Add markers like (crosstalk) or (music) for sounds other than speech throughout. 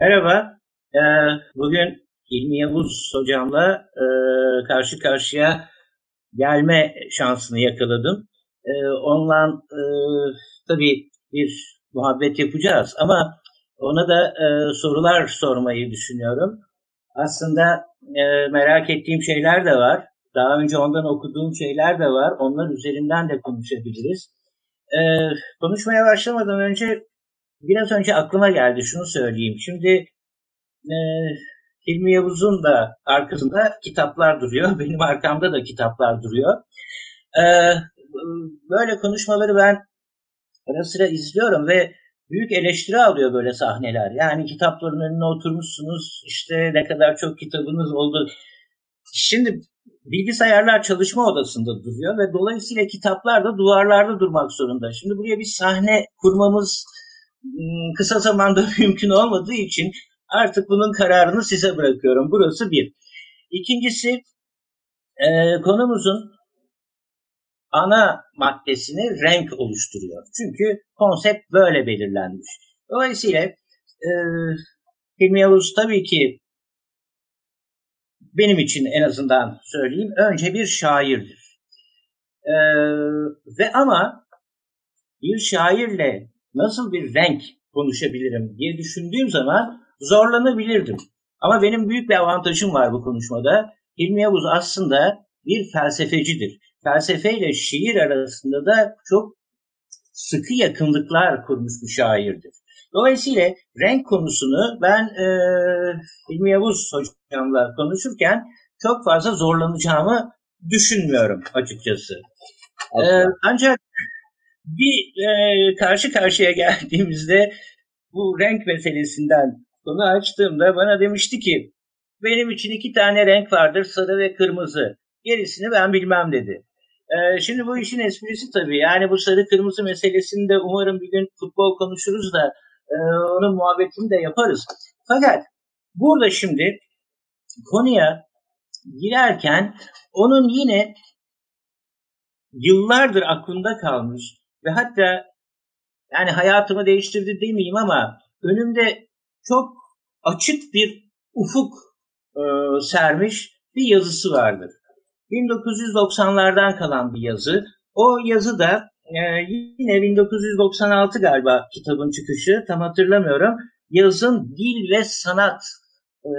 Merhaba, ee, bugün İlmi Yavuz hocamla e, karşı karşıya gelme şansını yakaladım. E, onunla tabii bir muhabbet yapacağız ama ona da e, sorular sormayı düşünüyorum. Aslında e, merak ettiğim şeyler de var. Daha önce ondan okuduğum şeyler de var. Onlar üzerinden de konuşabiliriz. E, konuşmaya başlamadan önce biraz önce aklıma geldi şunu söyleyeyim. Şimdi e, Hilmi Yavuz'un da arkasında kitaplar duruyor. (laughs) Benim arkamda da kitaplar duruyor. E, böyle konuşmaları ben ara sıra izliyorum ve büyük eleştiri alıyor böyle sahneler. Yani kitapların önüne oturmuşsunuz işte ne kadar çok kitabınız oldu. Şimdi bilgisayarlar çalışma odasında duruyor ve dolayısıyla kitaplar da duvarlarda durmak zorunda. Şimdi buraya bir sahne kurmamız kısa zamanda (laughs) mümkün olmadığı için artık bunun kararını size bırakıyorum. Burası bir. İkincisi e, konumuzun ana maddesini renk oluşturuyor. Çünkü konsept böyle belirlenmiş. Dolayısıyla e, Hilmi Yavuz tabii ki benim için en azından söyleyeyim önce bir şairdir. E, ve ama bir şairle nasıl bir renk konuşabilirim diye düşündüğüm zaman zorlanabilirdim. Ama benim büyük bir avantajım var bu konuşmada. Hilmi Yavuz aslında bir felsefecidir. Felsefe ile şiir arasında da çok sıkı yakınlıklar kurmuş bir şairdir. Dolayısıyla renk konusunu ben e, Hilmi Yavuz hocamla konuşurken çok fazla zorlanacağımı düşünmüyorum açıkçası. Ee, ancak bir e, karşı karşıya geldiğimizde bu renk meselesinden konu açtığımda bana demişti ki benim için iki tane renk vardır sarı ve kırmızı. Gerisini ben bilmem dedi. Ee, şimdi bu işin esprisi tabii. Yani bu sarı kırmızı meselesini de umarım bir gün futbol konuşuruz da e, onun muhabbetini de yaparız. Fakat burada şimdi konuya girerken onun yine yıllardır aklında kalmış ve hatta yani hayatımı değiştirdi demeyeyim ama önümde çok açık bir ufuk e, sermiş bir yazısı vardır. 1990'lardan kalan bir yazı. O yazı da e, yine 1996 galiba kitabın çıkışı tam hatırlamıyorum. Yazın Dil ve Sanat e,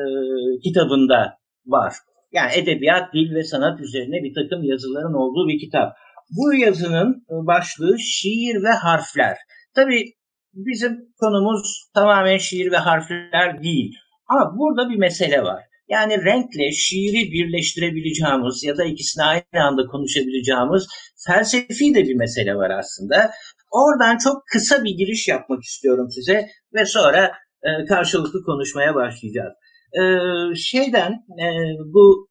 kitabında var. Yani edebiyat, dil ve sanat üzerine bir takım yazıların olduğu bir kitap. Bu yazının başlığı şiir ve harfler. Tabii bizim konumuz tamamen şiir ve harfler değil. Ama burada bir mesele var. Yani renkle şiiri birleştirebileceğimiz ya da ikisini aynı anda konuşabileceğimiz felsefi de bir mesele var aslında. Oradan çok kısa bir giriş yapmak istiyorum size ve sonra e, karşılıklı konuşmaya başlayacağız. E, şeyden e, bu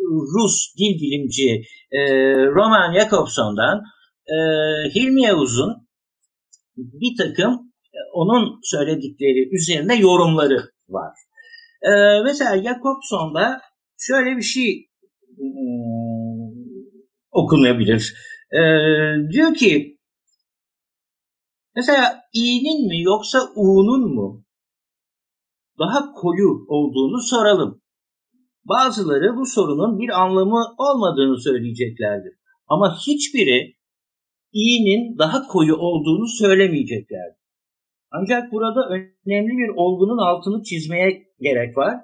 Rus dil bilimci e, Roman Jakobson'dan e, Hilmi Yavuz'un bir takım e, onun söyledikleri üzerine yorumları var. E, mesela Jakobson'da şöyle bir şey e, okunabilir. E, diyor ki mesela i'nin mi yoksa u'nun mu daha koyu olduğunu soralım. Bazıları bu sorunun bir anlamı olmadığını söyleyeceklerdir. Ama hiçbiri i'nin daha koyu olduğunu söylemeyeceklerdir. Ancak burada önemli bir olgunun altını çizmeye gerek var.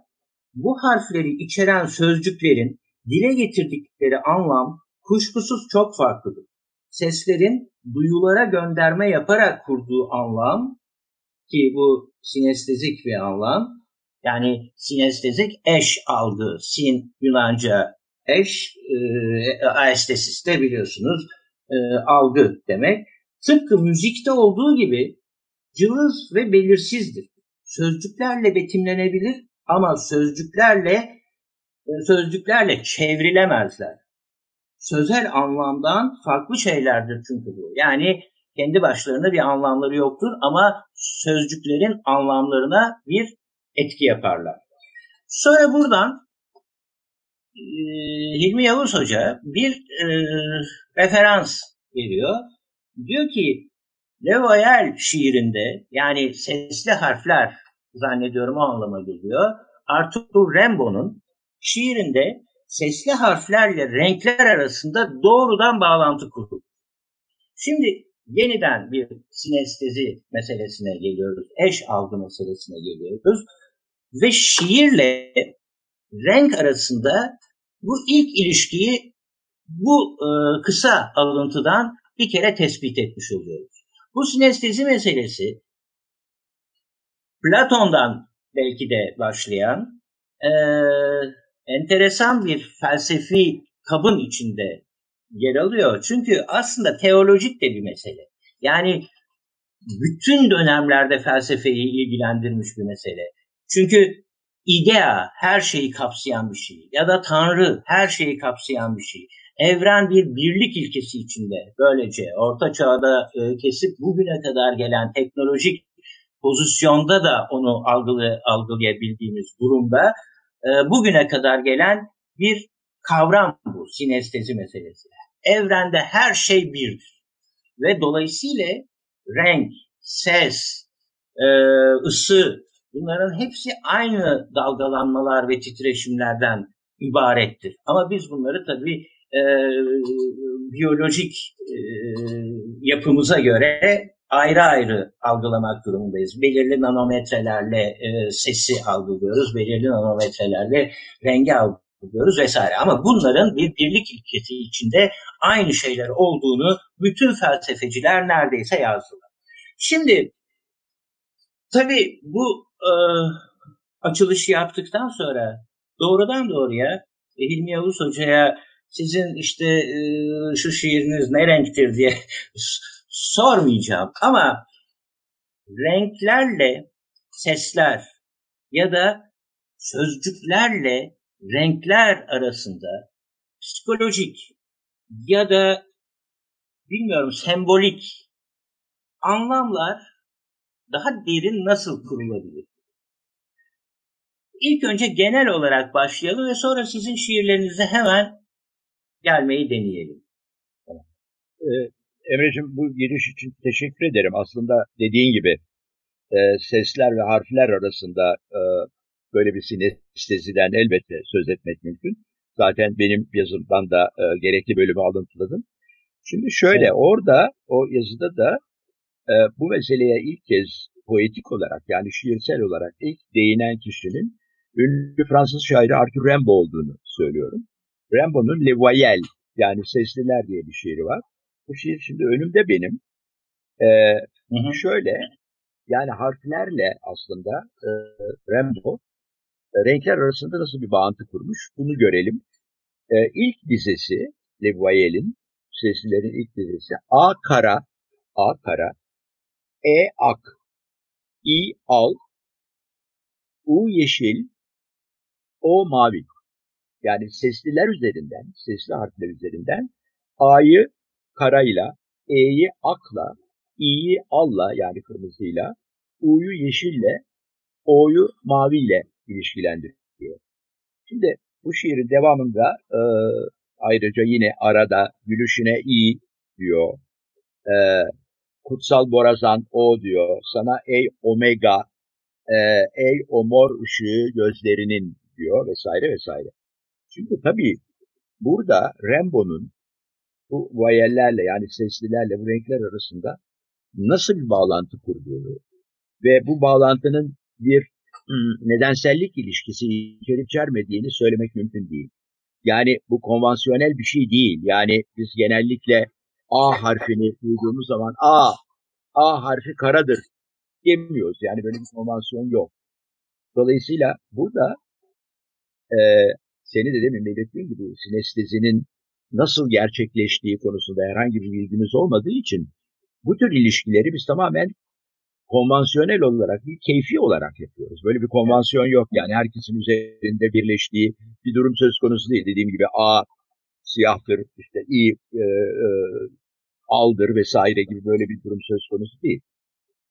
Bu harfleri içeren sözcüklerin dile getirdikleri anlam kuşkusuz çok farklıdır. Seslerin duyulara gönderme yaparak kurduğu anlam ki bu sinestezik bir anlam yani sinestezik eş algı. Sin Yunanca eş, e, aestesis de biliyorsunuz e, algı demek. Tıpkı müzikte olduğu gibi cılız ve belirsizdir. Sözcüklerle betimlenebilir ama sözcüklerle e, sözcüklerle çevrilemezler. Sözel anlamdan farklı şeylerdir çünkü bu. Yani kendi başlarına bir anlamları yoktur ama sözcüklerin anlamlarına bir etki yaparlar. Sonra buradan e, Hilmi Yavuz Hoca bir e, referans veriyor. Diyor ki Levoyel şiirinde yani sesli harfler zannediyorum o anlama geliyor. Arthur Rimbaud'un şiirinde sesli harflerle renkler arasında doğrudan bağlantı kurulur. Şimdi yeniden bir sinestezi meselesine geliyoruz. Eş algı meselesine geliyoruz. Ve şiirle renk arasında bu ilk ilişkiyi bu e, kısa alıntıdan bir kere tespit etmiş oluyoruz. Bu sinestezi meselesi Platon'dan belki de başlayan e, enteresan bir felsefi kabın içinde yer alıyor. Çünkü aslında teolojik de bir mesele. Yani bütün dönemlerde felsefeyi ilgilendirmiş bir mesele. Çünkü idea her şeyi kapsayan bir şey ya da tanrı her şeyi kapsayan bir şey. Evren bir birlik ilkesi içinde böylece orta çağda e, kesip bugüne kadar gelen teknolojik pozisyonda da onu algılı, algılayabildiğimiz durumda e, bugüne kadar gelen bir kavram bu sinestezi meselesi. Evrende her şey birdir. Ve dolayısıyla renk, ses, e, ısı bunların hepsi aynı dalgalanmalar ve titreşimlerden ibarettir. Ama biz bunları tabii e, biyolojik e, yapımıza göre ayrı ayrı algılamak durumundayız. Belirli nanometrelerle e, sesi algılıyoruz, belirli nanometrelerle rengi algılıyoruz vesaire. Ama bunların bir birlik ilkesi içinde aynı şeyler olduğunu bütün felsefeciler neredeyse yazdılar. Şimdi tabii bu e, açılışı yaptıktan sonra doğrudan doğruya e, Hilmi Yavuz Hoca'ya sizin işte e, şu şiiriniz ne renktir diye (laughs) sormayacağım. Ama renklerle sesler ya da sözcüklerle renkler arasında psikolojik ya da bilmiyorum sembolik anlamlar daha derin nasıl kurulabilir? İlk önce genel olarak başlayalım ve sonra sizin şiirlerinize hemen gelmeyi deneyelim. Ee, Emre'cim bu giriş için teşekkür ederim. Aslında dediğin gibi e, sesler ve harfler arasında e, böyle bir sinesteziden elbette söz etmek mümkün. Zaten benim yazımdan da e, gerekli bölümü alıntıladım. Şimdi şöyle evet. orada o yazıda da e, bu meseleye ilk kez poetik olarak yani şiirsel olarak ilk değinen kişinin ünlü Fransız şairi Arthur Rimbaud olduğunu söylüyorum. Rimbaud'un Le Voyelle yani Sesliler diye bir şiiri var. Bu şiir şimdi önümde benim. Ee, hı hı. Şöyle yani harflerle aslında e, Rimbaud e, renkler arasında nasıl bir bağıntı kurmuş bunu görelim. E, ilk dizesi Le Voyelle'in seslilerin ilk dizesi A kara A kara E ak İ al U yeşil O mavi. Yani sesliler üzerinden, sesli harfler üzerinden A'yı karayla, E'yi akla, İ'yi alla yani kırmızıyla, U'yu yeşille, O'yu maviyle ilişkilendiriyor. Şimdi bu şiirin devamında e, ayrıca yine arada gülüşüne iyi diyor. E, kutsal borazan o diyor. Sana ey omega, e, ey o mor ışığı gözlerinin diyor vesaire vesaire. Çünkü tabii burada Rembo'nun bu vayellerle yani seslilerle bu renkler arasında nasıl bir bağlantı kurduğunu ve bu bağlantının bir hmm, nedensellik ilişkisi içerip içermediğini söylemek mümkün değil. Yani bu konvansiyonel bir şey değil. Yani biz genellikle A harfini duyduğumuz zaman A, A harfi karadır demiyoruz. Yani böyle bir konvansiyon yok. Dolayısıyla burada e, seni de demin belirttiğim gibi sinestezinin nasıl gerçekleştiği konusunda herhangi bir bilgimiz olmadığı için bu tür ilişkileri biz tamamen konvansiyonel olarak değil, keyfi olarak yapıyoruz. Böyle bir konvansiyon yok yani herkesin üzerinde birleştiği bir durum söz konusu değil. Dediğim gibi A siyahtır, işte İ e, e, aldır vesaire gibi böyle bir durum söz konusu değil.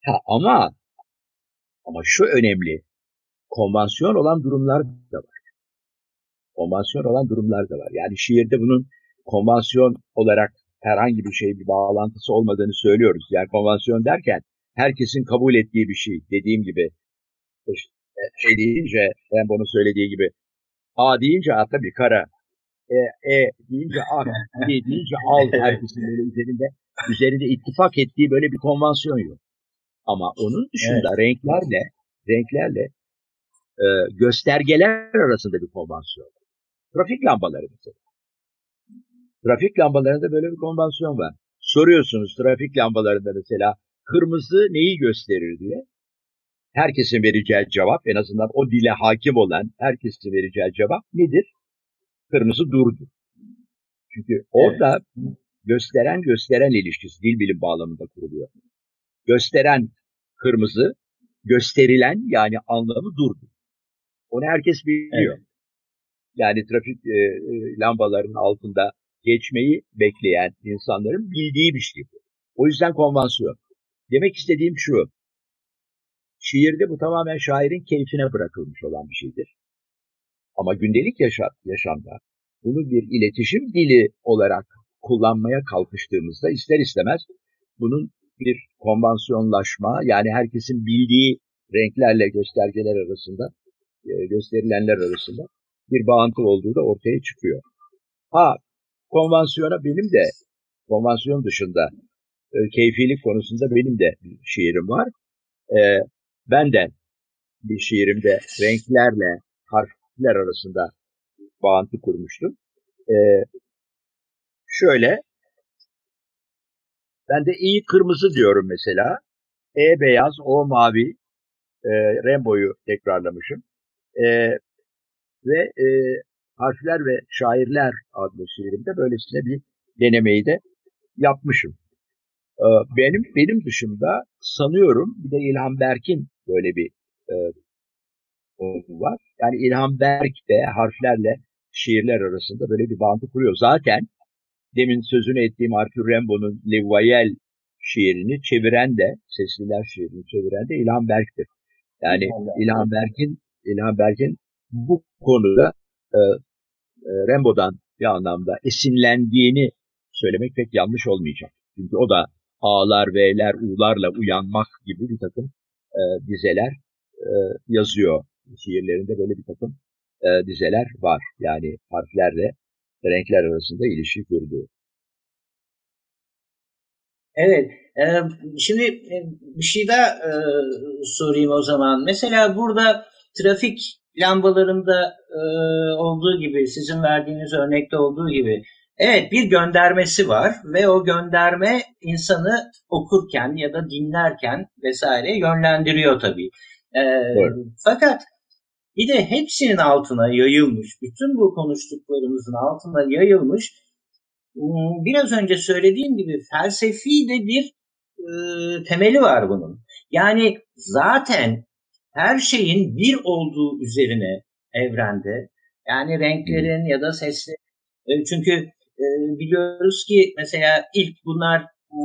Ha, ama ama şu önemli, konvansiyon olan durumlar da var. Konvansiyon olan durumlar da var. Yani şiirde bunun konvansiyon olarak herhangi bir şey bir bağlantısı olmadığını söylüyoruz. Yani konvansiyon derken herkesin kabul ettiği bir şey. Dediğim gibi işte şey deyince Rambo'nun söylediği gibi A deyince A tabii kara. E, e deyince A, B deyince al (laughs) herkesin böyle üzerinde üzerinde ittifak ettiği böyle bir konvansiyon yok. Ama onun dışında evet. renklerle renklerle e, göstergeler arasında bir konvansiyon. Trafik lambaları mesela. Trafik lambalarında böyle bir konvansiyon var. Soruyorsunuz trafik lambalarında mesela kırmızı neyi gösterir diye. Herkesin vereceği cevap en azından o dile hakim olan herkesin vereceği cevap nedir? Kırmızı durdu. Çünkü orada evet. gösteren gösteren ilişkisi dil bilim bağlamında kuruluyor. Gösteren kırmızı, gösterilen yani anlamı durdu. Onu herkes biliyor. Evet. Yani trafik e, e lambalarının altında geçmeyi bekleyen insanların bildiği bir şey bu. O yüzden konvansiyon. Demek istediğim şu. Şiirde bu tamamen şairin keyfine bırakılmış olan bir şeydir. Ama gündelik yaşam, yaşamda bunu bir iletişim dili olarak kullanmaya kalkıştığımızda ister istemez bunun bir konvansiyonlaşma yani herkesin bildiği renklerle göstergeler arasında e, gösterilenler arasında bir bağıntı olduğu da ortaya çıkıyor. Ha konvansiyona benim de konvansiyon dışında e, keyfilik konusunda benim de bir şiirim var. E, ben de bir şiirimde renklerle harfler arasında bağıntı kurmuştum. E, şöyle ben de iyi kırmızı diyorum mesela. E beyaz, O mavi, e, Rembo'yu tekrarlamışım. E, ve e, Harfler ve Şairler adlı şiirimde böylesine bir denemeyi de yapmışım. Ee, benim benim dışımda sanıyorum bir de İlhan Berk'in böyle bir e, var. Yani İlhan Berk de harflerle şiirler arasında böyle bir bağıntı kuruyor. Zaten demin sözünü ettiğim Arthur Rimbaud'un Le Voyelle şiirini çeviren de, sesliler şiirini çeviren de İlhan Berk'tir. Yani İlhan Berk'in İlhan Berk'in bu konuda e, e, Rembo'dan bir anlamda esinlendiğini söylemek pek yanlış olmayacak. Çünkü o da A'lar, V'ler, U'larla uyanmak gibi bir takım e, dizeler e, yazıyor. Şiirlerinde böyle bir takım e, dizeler var. Yani harflerle renkler arasında ilişki kurduğu. Evet. E, şimdi e, bir şey daha e, sorayım o zaman. Mesela burada trafik lambalarında e, olduğu gibi, sizin verdiğiniz örnekte olduğu gibi evet bir göndermesi var ve o gönderme insanı okurken ya da dinlerken vesaire yönlendiriyor tabii. E, fakat bir de hepsinin altına yayılmış, bütün bu konuştuklarımızın altına yayılmış hmm, biraz önce söylediğim gibi felsefi de bir e, temeli var bunun. Yani zaten her şeyin bir olduğu üzerine evrende yani renklerin ya da seslerin e, çünkü e, biliyoruz ki mesela ilk bunlar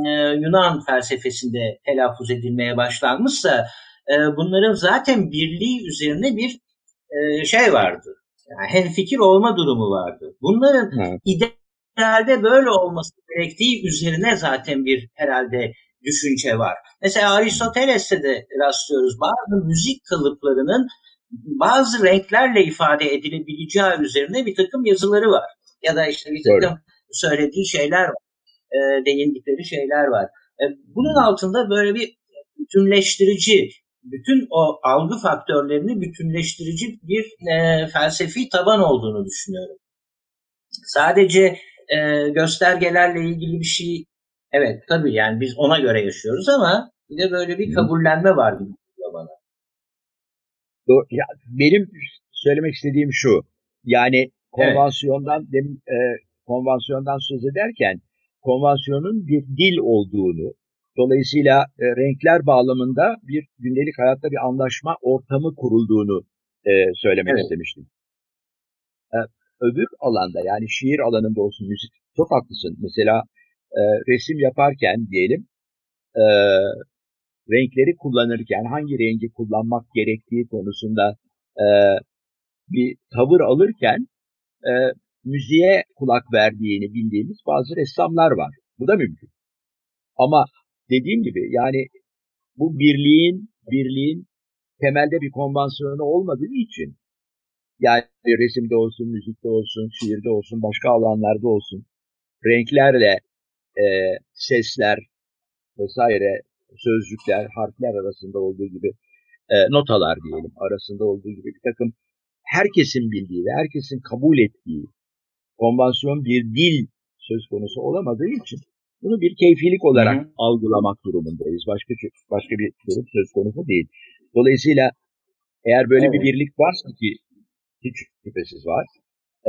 e, Yunan felsefesinde telaffuz edilmeye başlanmışsa bunların zaten birliği üzerine bir şey vardı. Yani hem fikir olma durumu vardı. Bunların evet. idealde böyle olması gerektiği üzerine zaten bir herhalde düşünce var. Mesela Aristoteles'te de rastlıyoruz. Bazı müzik kalıplarının bazı renklerle ifade edilebileceği üzerine bir takım yazıları var. Ya da işte bir takım Doğru. söylediği şeyler var. E, değindikleri şeyler var. E, bunun altında böyle bir bütünleştirici, bütün o algı faktörlerini bütünleştirici bir e, felsefi taban olduğunu düşünüyorum. Sadece e, göstergelerle ilgili bir şey Evet tabii yani biz ona göre yaşıyoruz ama bir de böyle bir kabullenme var gibi bana. Ya, benim söylemek istediğim şu. Yani konvansiyondan evet. demin e, konvansiyondan söz ederken konvansiyonun bir dil olduğunu dolayısıyla e, renkler bağlamında bir gündelik hayatta bir anlaşma ortamı kurulduğunu e, söylemek evet. istemiştim. E, öbür alanda yani şiir alanında olsun müzik çok haklısın. Mesela e, resim yaparken diyelim e, renkleri kullanırken hangi rengi kullanmak gerektiği konusunda e, bir tavır alırken e, müziğe kulak verdiğini bildiğimiz bazı ressamlar var. Bu da mümkün. Ama dediğim gibi yani bu birliğin birliğin temelde bir konvansiyonu olmadığı için yani resimde olsun, müzikte olsun, şiirde olsun, başka alanlarda olsun renklerle e, sesler vesaire sözcükler, harfler arasında olduğu gibi e, notalar diyelim arasında olduğu gibi bir takım herkesin bildiği ve herkesin kabul ettiği konvansiyon bir dil söz konusu olamadığı için bunu bir keyfilik olarak Hı-hı. algılamak durumundayız. Başka başka bir durum söz konusu değil. Dolayısıyla eğer böyle evet. bir birlik varsa ki hiç şüphesiz var.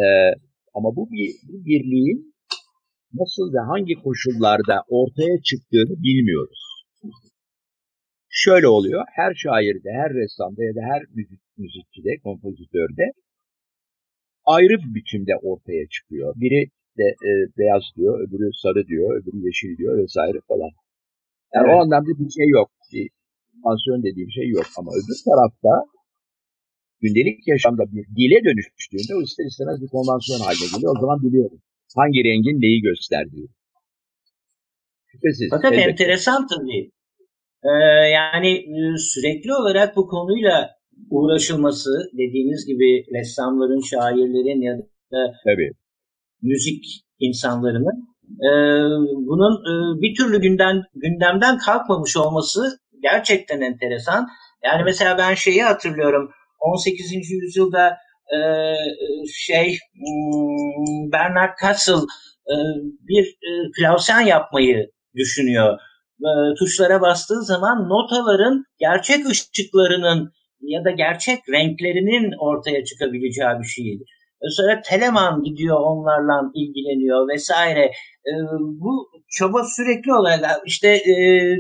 E, ama bu, bir, bu birliğin nasıl ve hangi koşullarda ortaya çıktığını bilmiyoruz. Şöyle oluyor, her şairde, her ressamda ya da her müzik, müzikçide, kompozitörde ayrı bir biçimde ortaya çıkıyor. Biri de e, beyaz diyor, öbürü sarı diyor, öbürü yeşil diyor vesaire falan. Yani evet. o anlamda bir şey yok. Bir pansiyon dediğim şey yok. Ama öbür tarafta gündelik yaşamda bir dile dönüştüğünde o ister istemez bir konvansiyon haline geliyor. O zaman biliyorum hangi rengin neyi gösterdiği. Şüphesiz. Fakat elbette. enteresan tabii. Ee, yani e, sürekli olarak bu konuyla uğraşılması dediğiniz gibi ressamların, şairlerin ya da tabii. Müzik insanlarının e, bunun e, bir türlü gündem, gündemden kalkmamış olması gerçekten enteresan. Yani mesela ben şeyi hatırlıyorum 18. yüzyılda e, şey hmm, Bernard Castle e, bir e, klavsen yapmayı düşünüyor. E, tuşlara bastığı zaman notaların gerçek ışıklarının ya da gerçek renklerinin ortaya çıkabileceği bir şeydi. Sonra Telemann gidiyor onlarla ilgileniyor vesaire. E, bu çaba sürekli olarak işte e,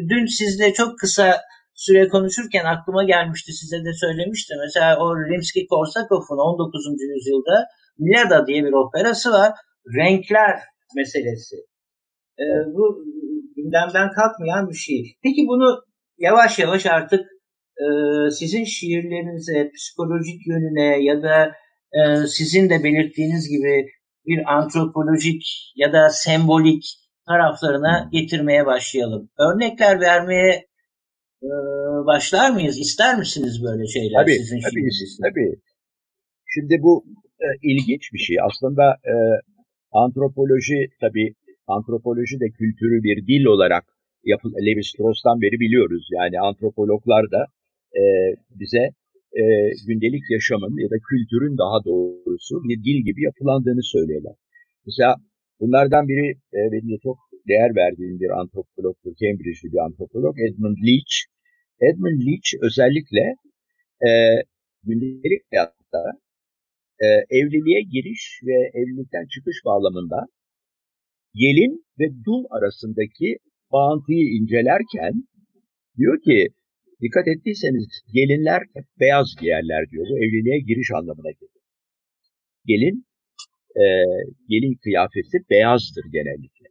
dün sizle çok kısa süre konuşurken aklıma gelmişti size de söylemiştim. Mesela o Rimsky-Korsakov'un 19. yüzyılda Milada diye bir operası var. Renkler meselesi. E, bu gündemden kalkmayan bir şey. Peki bunu yavaş yavaş artık e, sizin şiirlerinize, psikolojik yönüne ya da e, sizin de belirttiğiniz gibi bir antropolojik ya da sembolik taraflarına getirmeye başlayalım. Örnekler vermeye e, başlar mıyız? İster misiniz böyle şeyler tabii, sizin tabii, tabii. Şimdi bu e, ilginç bir şey. Aslında e, antropoloji tabii antropoloji de kültürü bir dil olarak yapı, Levi Strauss'tan beri biliyoruz. Yani antropologlar da e, bize e, gündelik yaşamın ya da kültürün daha doğrusu bir dil gibi yapılandığını söylerler. Mesela bunlardan biri e, benim de çok değer verdiğim bir antropologtur, Cambridge'li bir antropolog Edmund Leach. Edmund Leach özellikle e, gündelik hayatta e, evliliğe giriş ve evlilikten çıkış bağlamında gelin ve dul arasındaki bağıntıyı incelerken diyor ki dikkat ettiyseniz gelinler hep beyaz giyerler diyor. Bu evliliğe giriş anlamına gelir. Gelin e, gelin kıyafeti beyazdır genellikle.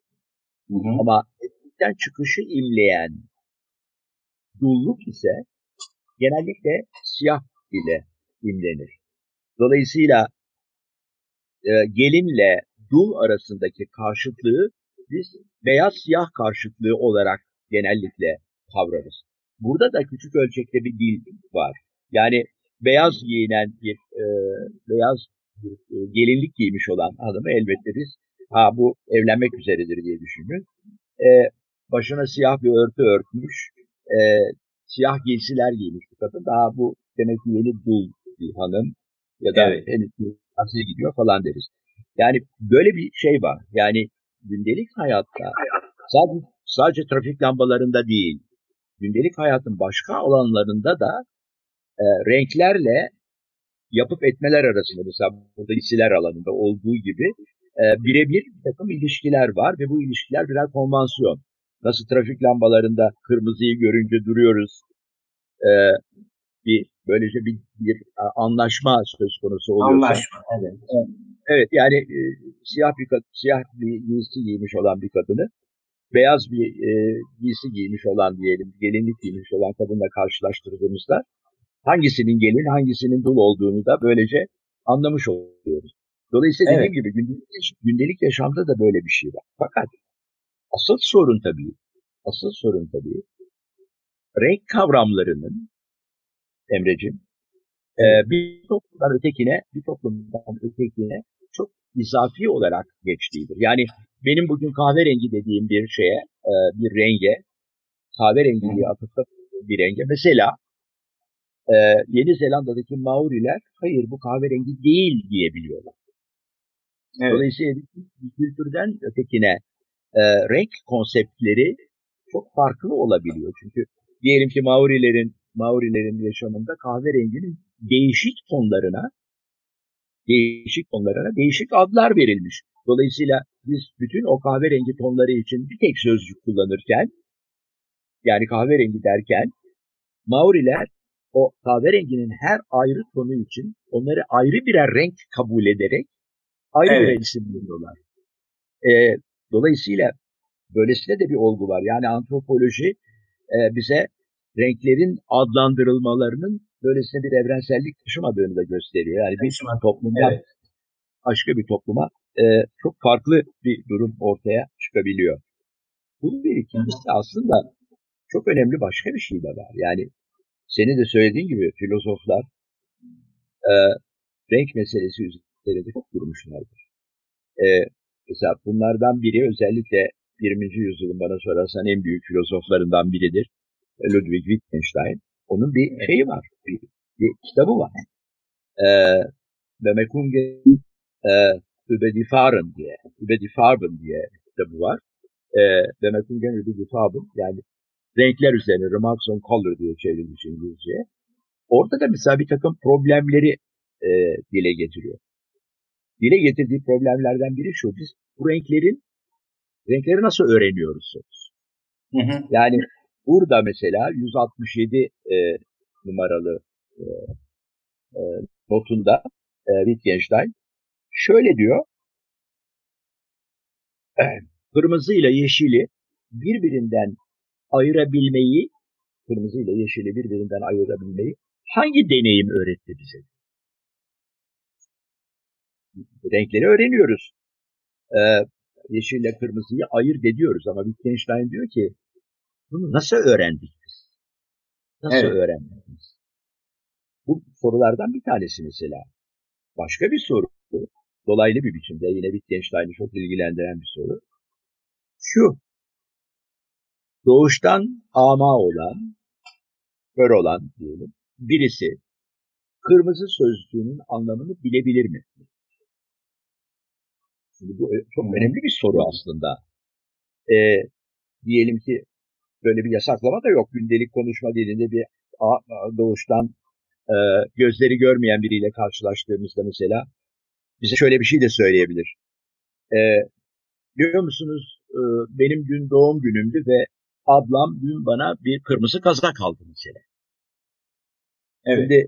Hı hı. Ama evlilikten çıkışı imleyen dulluk ise genellikle siyah ile imlenir. Dolayısıyla e, gelinle dul arasındaki karşıtlığı biz beyaz siyah karşıtlığı olarak genellikle kavrarız. Burada da küçük ölçekte bir dil var. Yani beyaz giyinen bir e, beyaz bir, e, gelinlik giymiş olan hanımı elbette biz ha bu evlenmek üzeredir diye düşünürüz. E, başına siyah bir örtü örtmüş, e, siyah giysiler giymiş bu kadın. Daha bu demek ki yeni dul bir hanım ya da evet. henüz gidiyor falan deriz. Yani böyle bir şey var. Yani gündelik hayatta sadece, sadece trafik lambalarında değil, gündelik hayatın başka alanlarında da e, renklerle yapıp etmeler arasında mesela burada giysiler alanında olduğu gibi e, birebir bir takım ilişkiler var ve bu ilişkiler birer konvansiyon. Nasıl trafik lambalarında kırmızıyı görünce duruyoruz, e, bir böylece bir, bir anlaşma söz konusu oluyor. Anlaşma, evet. Evet yani e, siyah bir siyah bir giysi giymiş olan bir kadını beyaz bir e, giysi giymiş olan diyelim, gelinlik giymiş olan kadınla karşılaştırdığımızda hangisinin gelin, hangisinin dul olduğunu da böylece anlamış oluyoruz. Dolayısıyla evet. dediğim gibi gündelik, gündelik yaşamda da böyle bir şey var. Fakat asıl sorun tabii, asıl sorun tabii renk kavramlarının Emre'cim. Ee, bir toplumdan ötekine, bir toplumdan ötekine çok izafi olarak geçtiğidir. Yani benim bugün kahverengi dediğim bir şeye, e, bir renge, kahverengiliği atıfta bir renge. Mesela e, Yeni Zelanda'daki Maoriler hayır bu kahverengi değil diyebiliyorlar. Evet. Dolayısıyla bir kültürden ötekine e, renk konseptleri çok farklı olabiliyor. Çünkü diyelim ki Maorilerin Maorilerin yaşamında kahverenginin değişik tonlarına değişik tonlarına değişik adlar verilmiş. Dolayısıyla biz bütün o kahverengi tonları için bir tek sözcük kullanırken yani kahverengi derken Maoriler o kahverenginin her ayrı tonu için onları ayrı birer renk kabul ederek ayrı evet. bir isim veriyorlar. E, dolayısıyla böylesine de bir olgu var. Yani antropoloji e, bize renklerin adlandırılmalarının böylesine bir evrensellik taşımadığını da gösteriyor. Yani bir evet. başka bir topluma e, çok farklı bir durum ortaya çıkabiliyor. Bunun bir ikincisi aslında çok önemli başka bir şey de var. Yani senin de söylediğin gibi filozoflar e, renk meselesi üzerinde çok durmuşlardır. E, mesela bunlardan biri özellikle 20. yüzyılın bana sorarsan en büyük filozoflarından biridir. Ludwig Wittgenstein. Onun bir şeyi var, bir, bir kitabı var. E, Bemekunge e, Über die Farben diye, Farben diye kitabı var. E, Bemekunge Über die Farben yani renkler üzerine Remarks on Color diye çevrilmiş İngilizce. Orada da mesela bir takım problemleri e, dile getiriyor. Dile getirdiği problemlerden biri şu, biz bu renklerin, renkleri nasıl öğreniyoruz? Hı hı. Yani burada mesela 167 e, numaralı e, e, notunda e, Wittgenstein şöyle diyor, (clears throat) kırmızı ile yeşili birbirinden ayırabilmeyi, kırmızı ile yeşili birbirinden ayırabilmeyi hangi deneyim öğretti bize? Renkleri öğreniyoruz. Ee, yeşille kırmızıyı ayırt ediyoruz ama Wittgenstein diyor ki bunu nasıl öğrendik biz? Nasıl evet. öğrendik biz? Bu sorulardan bir tanesi mesela. Başka bir soru, dolaylı bir biçimde yine Wittgenstein'i çok ilgilendiren bir soru. Şu, doğuştan ama olan, kör olan diyelim, birisi kırmızı sözcüğünün anlamını bilebilir mi? Şimdi bu çok önemli bir soru aslında. Ee, diyelim ki böyle bir yasaklama da yok. Gündelik konuşma dilinde bir doğuştan e, gözleri görmeyen biriyle karşılaştığımızda mesela bize şöyle bir şey de söyleyebilir. E, biliyor musunuz e, benim dün doğum günümdü ve ablam dün bana bir kırmızı kazak aldı mesela. Evet. Şimdi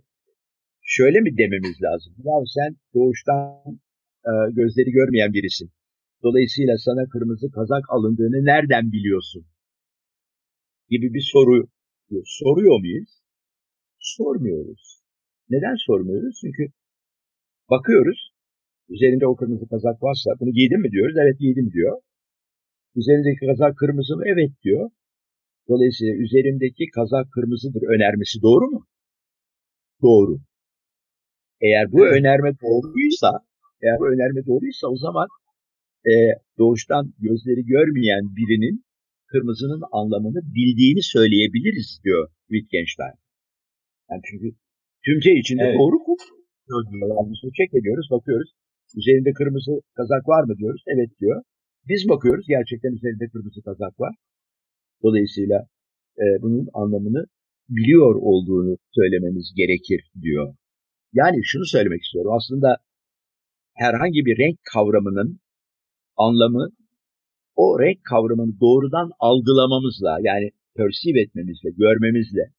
şöyle mi dememiz lazım? Ya sen doğuştan e, gözleri görmeyen birisin. Dolayısıyla sana kırmızı kazak alındığını nereden biliyorsun? Gibi bir soru soruyor muyuz? Sormuyoruz. Neden sormuyoruz? Çünkü bakıyoruz, üzerinde o kırmızı kazak varsa bunu giydin mi diyoruz, evet giydim diyor. Üzerindeki kazak kırmızı mı? Evet diyor. Dolayısıyla üzerimdeki kazak kırmızıdır önermesi doğru mu? Doğru. Eğer bu önerme doğruysa, eğer bu önerme doğruysa o zaman e, doğuştan gözleri görmeyen birinin kırmızının anlamını bildiğini söyleyebiliriz diyor Wittgenstein. Yani çünkü tümce içinde evet. doğru kullanıyor. Biz çek ediyoruz, bakıyoruz. Üzerinde kırmızı kazak var mı diyoruz. Evet diyor. Biz bakıyoruz gerçekten üzerinde kırmızı kazak var. Dolayısıyla e, bunun anlamını biliyor olduğunu söylememiz gerekir diyor. Yani şunu söylemek istiyorum. Aslında herhangi bir renk kavramının anlamı o renk kavramını doğrudan algılamamızla yani perceive etmemizle, görmemizle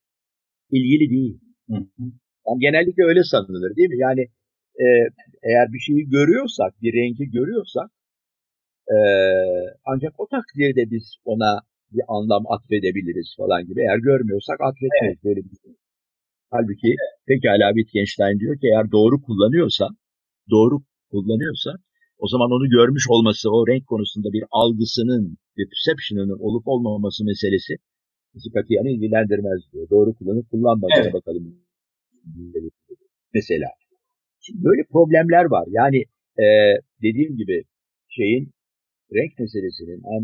ilgili değil. Yani genellikle öyle sanılır değil mi? Yani e, eğer bir şeyi görüyorsak, bir rengi görüyorsak e, ancak o takdirde biz ona bir anlam atfedebiliriz falan gibi. Eğer görmüyorsak atfetmeyiz evet. böyle bir şey. Halbuki evet. pekala Wittgenstein diyor ki eğer doğru kullanıyorsa, doğru kullanıyorsa o zaman onu görmüş olması, o renk konusunda bir algısının, bir perception'ının olup olmaması meselesi bizi katiyen ilgilendirmez diyor. Doğru kullanıp kullanmadığına evet. bakalım. Mesela. Şimdi böyle problemler var. Yani e, dediğim gibi şeyin renk meselesinin hem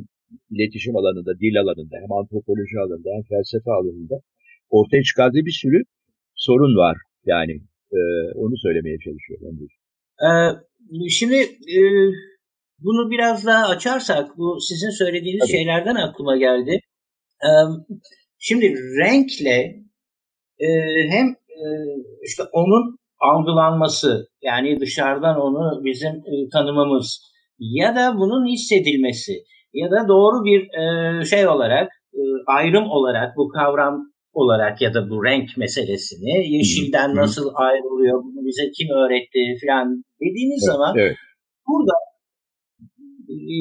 iletişim alanında, dil alanında, hem antropoloji alanında, hem felsefe alanında ortaya çıkardığı bir sürü sorun var. Yani e, onu söylemeye çalışıyorum. Ee, şimdi e, bunu biraz daha açarsak, bu sizin söylediğiniz Tabii. şeylerden aklıma geldi. Ee, şimdi renkle e, hem e, işte onun algılanması, yani dışarıdan onu bizim e, tanımamız ya da bunun hissedilmesi ya da doğru bir e, şey olarak, e, ayrım olarak bu kavram olarak ya da bu renk meselesini yeşilden nasıl ayrılıyor, bunu bize kim öğretti falan dediğiniz evet, zaman evet. burada e,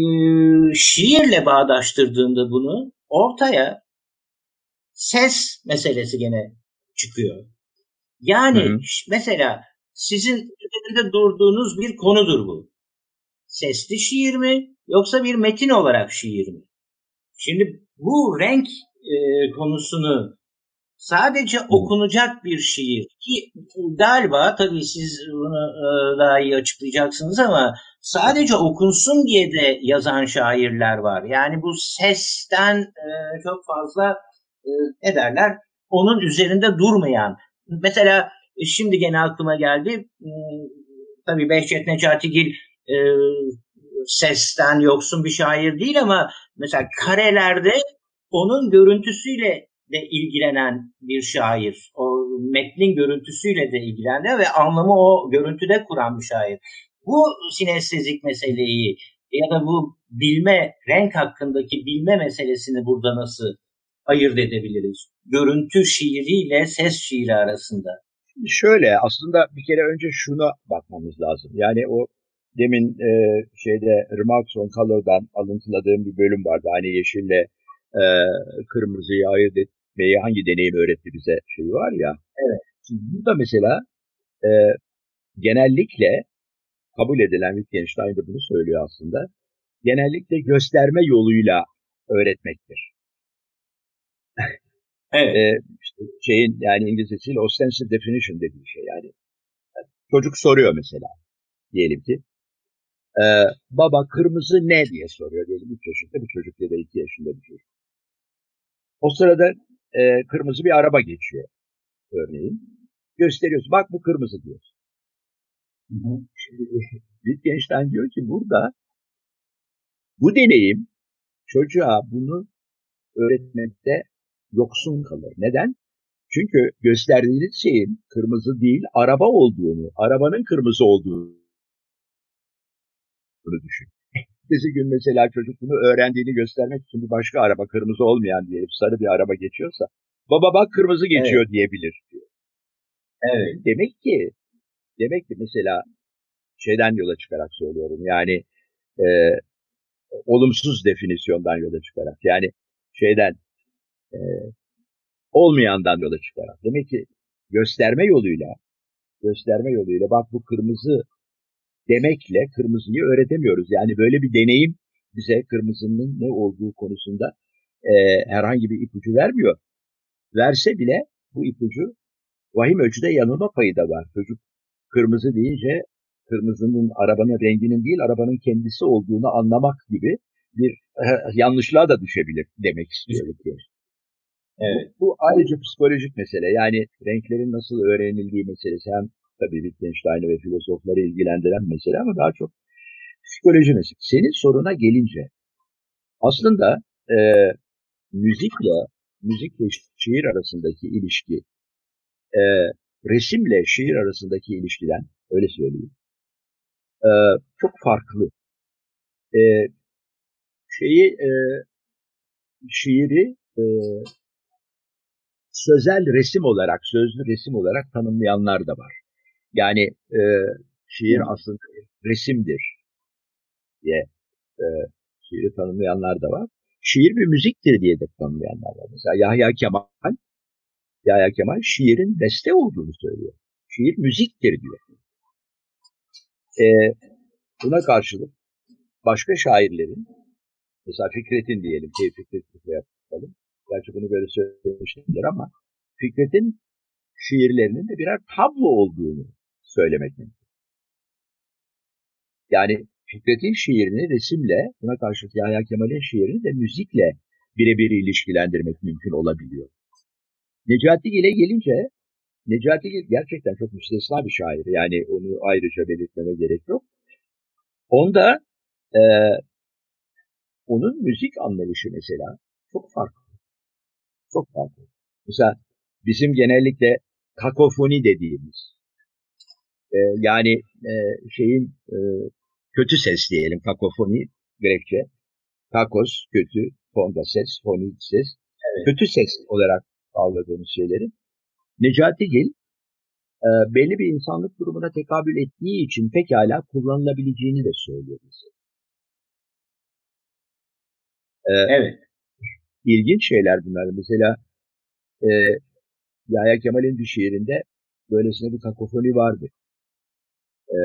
şiirle bağdaştırdığında bunu ortaya ses meselesi gene çıkıyor. Yani hı hı. mesela sizin üzerinde durduğunuz bir konudur bu. Sesli şiir mi yoksa bir metin olarak şiir mi? Şimdi bu renk e, konusunu sadece okunacak bir şiir ki galiba tabii siz bunu e, daha iyi açıklayacaksınız ama sadece okunsun diye de yazan şairler var. Yani bu sesten e, çok fazla e, ne derler onun üzerinde durmayan. Mesela şimdi gene aklıma geldi. Tabii Behçet Necatigil sesten yoksun bir şair değil ama mesela karelerde onun görüntüsüyle de ilgilenen bir şair. O metnin görüntüsüyle de ilgilenen ve anlamı o görüntüde kuran bir şair. Bu sinestezik meseleyi ya da bu bilme, renk hakkındaki bilme meselesini burada nasıl ayırt edebiliriz? Görüntü şiiriyle ses şiiri arasında. Şöyle aslında bir kere önce şuna bakmamız lazım. Yani o demin e, şeyde Remarks on Color'dan alıntıladığım bir bölüm vardı. Hani yeşille e, kırmızıyı ayırt et, etmeyi hangi deneyim öğretti bize şeyi var ya. Evet. Şimdi burada mesela e, genellikle kabul edilen Wittgenstein de bunu söylüyor aslında. Genellikle gösterme yoluyla öğretmektir. (laughs) Evet. e, işte şeyin yani İngilizcesiyle ostensive definition dediği şey yani. Çocuk soruyor mesela diyelim ki. E, baba kırmızı ne diye soruyor diyelim 3 yaşında bir çocuk ya da 2 yaşında bir çocuk. O sırada e, kırmızı bir araba geçiyor örneğin. Gösteriyorsun. Bak bu kırmızı diyor. Şimdi Wittgenstein diyor ki burada bu deneyim çocuğa bunu öğretmekte yoksun kalır. Neden? Çünkü gösterdiğiniz şeyin kırmızı değil araba olduğunu, arabanın kırmızı olduğunu düşün. Ertesi gün mesela çocuk bunu öğrendiğini göstermek için bir başka araba kırmızı olmayan diyelim sarı bir araba geçiyorsa baba bak kırmızı geçiyor evet. diyebilir diyor. Evet. Demek ki demek ki mesela şeyden yola çıkarak söylüyorum yani e, olumsuz definisyondan yola çıkarak yani şeyden e, olmayandan yola çıkarak demek ki gösterme yoluyla gösterme yoluyla bak bu kırmızı demekle kırmızıyı öğretemiyoruz. Yani böyle bir deneyim bize kırmızının ne olduğu konusunda e, herhangi bir ipucu vermiyor. Verse bile bu ipucu vahim ölçüde yanılma payı da var. Çocuk kırmızı deyince kırmızının arabanın renginin değil arabanın kendisi olduğunu anlamak gibi bir e, yanlışlığa da düşebilir demek istiyorum. Evet. Bu, bu ayrıca psikolojik mesele. Yani renklerin nasıl öğrenildiği meselesi hem tabii Wittgenstein'ı ve filozofları ilgilendiren mesele ama daha çok psikoloji meselesi. Senin soruna gelince aslında e, müzikle müzikle şiir arasındaki ilişki e, resimle şiir arasındaki ilişkiden öyle söyleyeyim e, çok farklı. E, şeyi e, şiiri e, sözel resim olarak, sözlü resim olarak tanımlayanlar da var. Yani e, şiir aslında resimdir diye e, şiiri tanımlayanlar da var. Şiir bir müziktir diye de tanımlayanlar var. Mesela Yahya Kemal Yahya Kemal şiirin beste olduğunu söylüyor. Şiir müziktir diyor. E, buna karşılık başka şairlerin mesela Fikret'in diyelim, Tevfik Fikret'e yapalım. Gerçi bunu böyle söylemişimdir ama Fikret'in şiirlerinin de birer tablo olduğunu söylemek mümkün. Yani Fikret'in şiirini resimle, buna karşı Yahya Kemal'in şiirini de müzikle birebir ilişkilendirmek mümkün olabiliyor. Necati Gil'e gelince, Necati Gil gerçekten çok müstesna bir şair. Yani onu ayrıca belirtmeme gerek yok. Onda e, onun müzik anlayışı mesela çok farklı. Çok farklı. Mesela bizim genellikle kakofoni dediğimiz e, yani e, şeyin e, kötü ses diyelim kakofoni Grekçe. Kakos kötü, fonda ses, foni ses. Evet. Kötü ses olarak avladığımız şeylerin. Necati Gil e, belli bir insanlık durumuna tekabül ettiği için pekala kullanılabileceğini de söylüyor bize. E, evet. İlginç şeyler bunlar. Mesela e, Yahya Kemal'in bir şiirinde böylesine bir kakofoni vardır. E,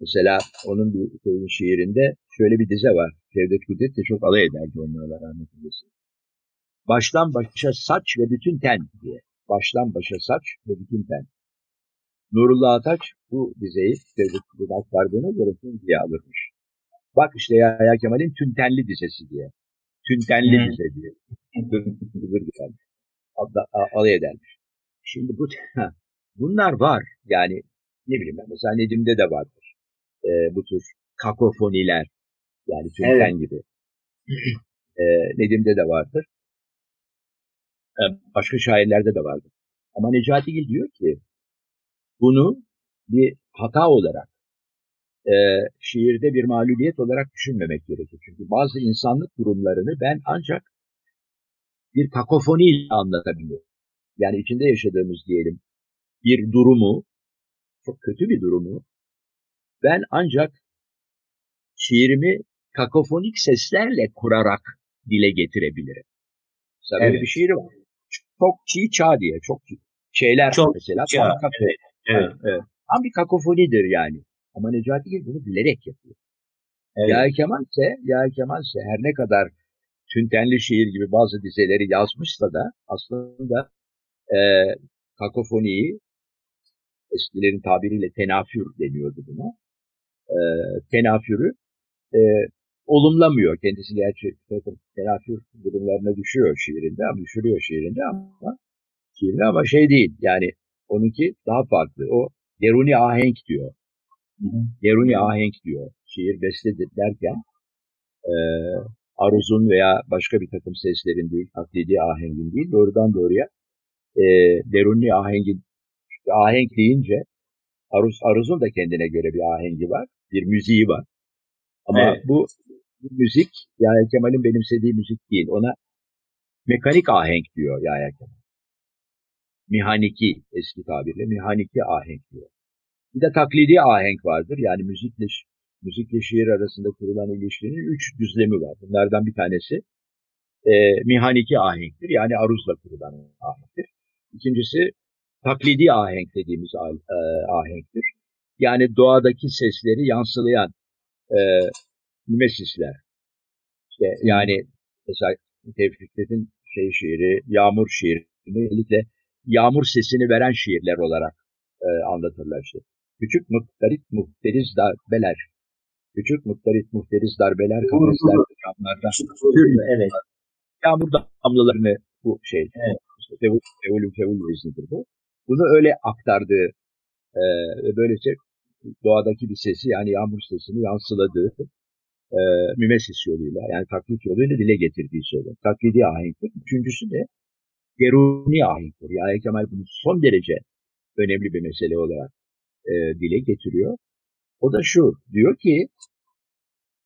mesela onun bir şeyin şiirinde şöyle bir dize var. Cevdet Kudret de çok alay ederdi onlarla rahmet eylesin. Baştan başa saç ve bütün ten diye. Baştan başa saç ve bütün ten. Nurullah Ataç bu dizeyi Cevdet Kudret aktardığına göre diye alırmış. Bak işte Yahya Kemal'in tüntenli dizesi diye. Tüntenli hmm. dize diye. alay edermiş. Şimdi bu (laughs) bunlar var. Yani ne bileyim ben mesela Nedim'de de vardır. Ee, bu tür kakofoniler yani tünten evet. gibi. (clears throat) ee, Nedim'de de vardır. Ee, başka şairlerde de vardır. Ama Necati Gil diyor ki bunu bir hata olarak e, şiirde bir mağlubiyet olarak düşünmemek gerekir. Çünkü bazı insanlık durumlarını ben ancak bir kakofoniyle anlatabiliyorum. Yani içinde yaşadığımız diyelim bir durumu, çok kötü bir durumu ben ancak şiirimi kakofonik seslerle kurarak dile getirebilirim. Mesela evet. böyle bir şiir var. Çok çiğ çağ diye, çok şeyler çok mesela. Çağ. Evet, evet. evet. Tam bir kakofonidir yani. Ama Necati Gil bunu bilerek yapıyor. Evet. Yahya Kemal ise, Yahya Kemal ise her ne kadar Tüntenli şiir gibi bazı dizeleri yazmışsa da aslında e, kakofoniyi eskilerin tabiriyle tenafür deniyordu buna. E, tenafürü e, olumlamıyor. Kendisi gerçi tenafür durumlarına düşüyor şiirinde, ama düşürüyor şiirinde ama şiirinde ama şey değil. Yani onunki daha farklı. O deruni ahenk diyor. Deruni ahenk diyor. Şiir bestedir derken e, aruzun veya başka bir takım seslerin değil, taklidi ahengin değil, doğrudan doğruya e, derunli ahengin, işte ahenk deyince aruz, aruzun da kendine göre bir ahengi var, bir müziği var. Ama evet. bu, bu müzik Yahya Kemal'in benimsediği müzik değil. Ona mekanik ahenk diyor Yahya Kemal. Mihaniki eski tabirle mihaniki ahenk diyor. Bir de taklidi ahenk vardır. Yani müzikle müzikle şiir arasında kurulan ilişkinin üç düzlemi var. Bunlardan bir tanesi e, mihaniki ahenktir. Yani aruzla kurulan ahenktir. İkincisi taklidi ahenk dediğimiz e, ahenktir. Yani doğadaki sesleri yansılayan e, mimesisler. İşte yani mesela Tevfik'in şey şiiri, Yağmur şiiri, özellikle yağmur sesini veren şiirler olarak e, anlatırlar işte. Küçük muktarit muhteriz darbeler Küçük muhtarit muhteriz darbeler, kafesler, camlarda. Evet. Yağmur damlalarını bu şey, evet. işte tevul, tevul, tevul iznidir bu. Bunu öyle aktardığı ve böylece doğadaki bir sesi yani yağmur sesini yansıladığı e, mimesis yoluyla yani taklit yoluyla dile getirdiği söylüyor. Taklidi ahenktir. Üçüncüsü de geruni ahenktir. Yani Kemal bunu son derece önemli bir mesele olarak e, dile getiriyor. O da şu, diyor ki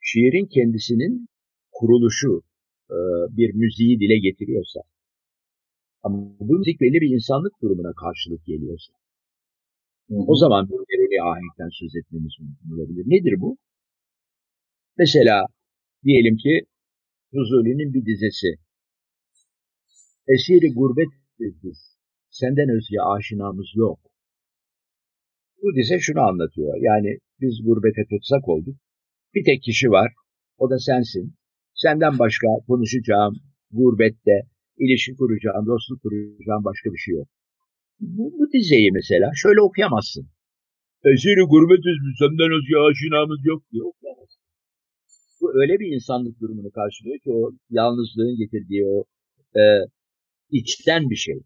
şiirin kendisinin kuruluşu e, bir müziği dile getiriyorsa ama bu müzik belli bir insanlık durumuna karşılık geliyorsa Hı-hı. o zaman bir dereli ahenkten söz etmemiz mümkün olabilir. Nedir bu? Mesela diyelim ki Fuzuli'nin bir dizesi Esiri gurbet biz, senden özge aşinamız yok. Bu dize şunu anlatıyor. Yani biz gurbete tutsak olduk. Bir tek kişi var. O da sensin. Senden başka konuşacağım gurbette, ilişki kuracağım, dostluk kuracağım başka bir şey yok. bu, bu dizeyi mesela şöyle okuyamazsın. Esiri gurbetiz biz senden özge aşinamız yok diye okuyamazsın. Bu öyle bir insanlık durumunu karşılıyor ki o yalnızlığın getirdiği o e, içten bir şey.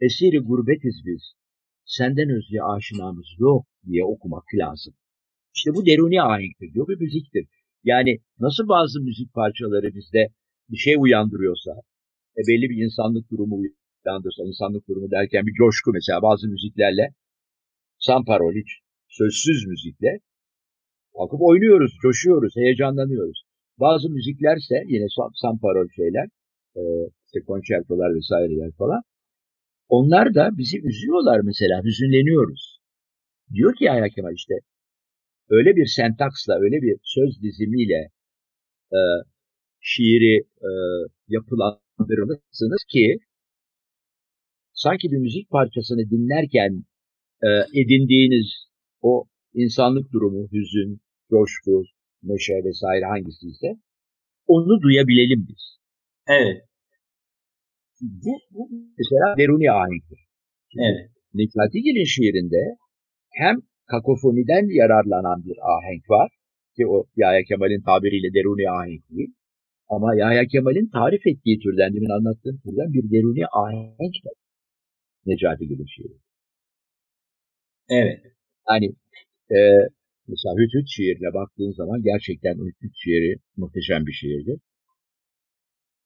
Esiri gurbetiz biz. Senden özge aşinamız yok diye okumak lazım. İşte bu deruni ahenktir diyor bir müziktir. Yani nasıl bazı müzik parçaları bizde bir şey uyandırıyorsa, e, belli bir insanlık durumu uyandırsa, insanlık durumu derken bir coşku mesela bazı müziklerle, san parol hiç sözsüz müzikle kalkıp oynuyoruz, coşuyoruz, heyecanlanıyoruz. Bazı müziklerse yine san parol şeyler, e, işte konçertolar vesaireler falan, onlar da bizi üzüyorlar mesela, hüzünleniyoruz. Diyor ki Yahya Kemal işte öyle bir sentaksla, öyle bir söz dizimiyle e, şiiri e, yapılandırırsınız ki sanki bir müzik parçasını dinlerken e, edindiğiniz o insanlık durumu, hüzün, coşku, neşe vesaire hangisi ise onu duyabilelim biz. Evet. Bu, bu mesela Deruni ahenktir. Evet. Necati Gil'in şiirinde hem kakofoniden yararlanan bir ahenk var ki o Yahya Kemal'in tabiriyle deruni ahenk değil. Ama Yahya Kemal'in tarif ettiği türden, demin anlattığım türden bir deruni ahenk. Necati Gül'ün şiiri. Evet. Hani e, mesela Hütüt şiirine baktığın zaman gerçekten Hütüt şiiri muhteşem bir şiirdir.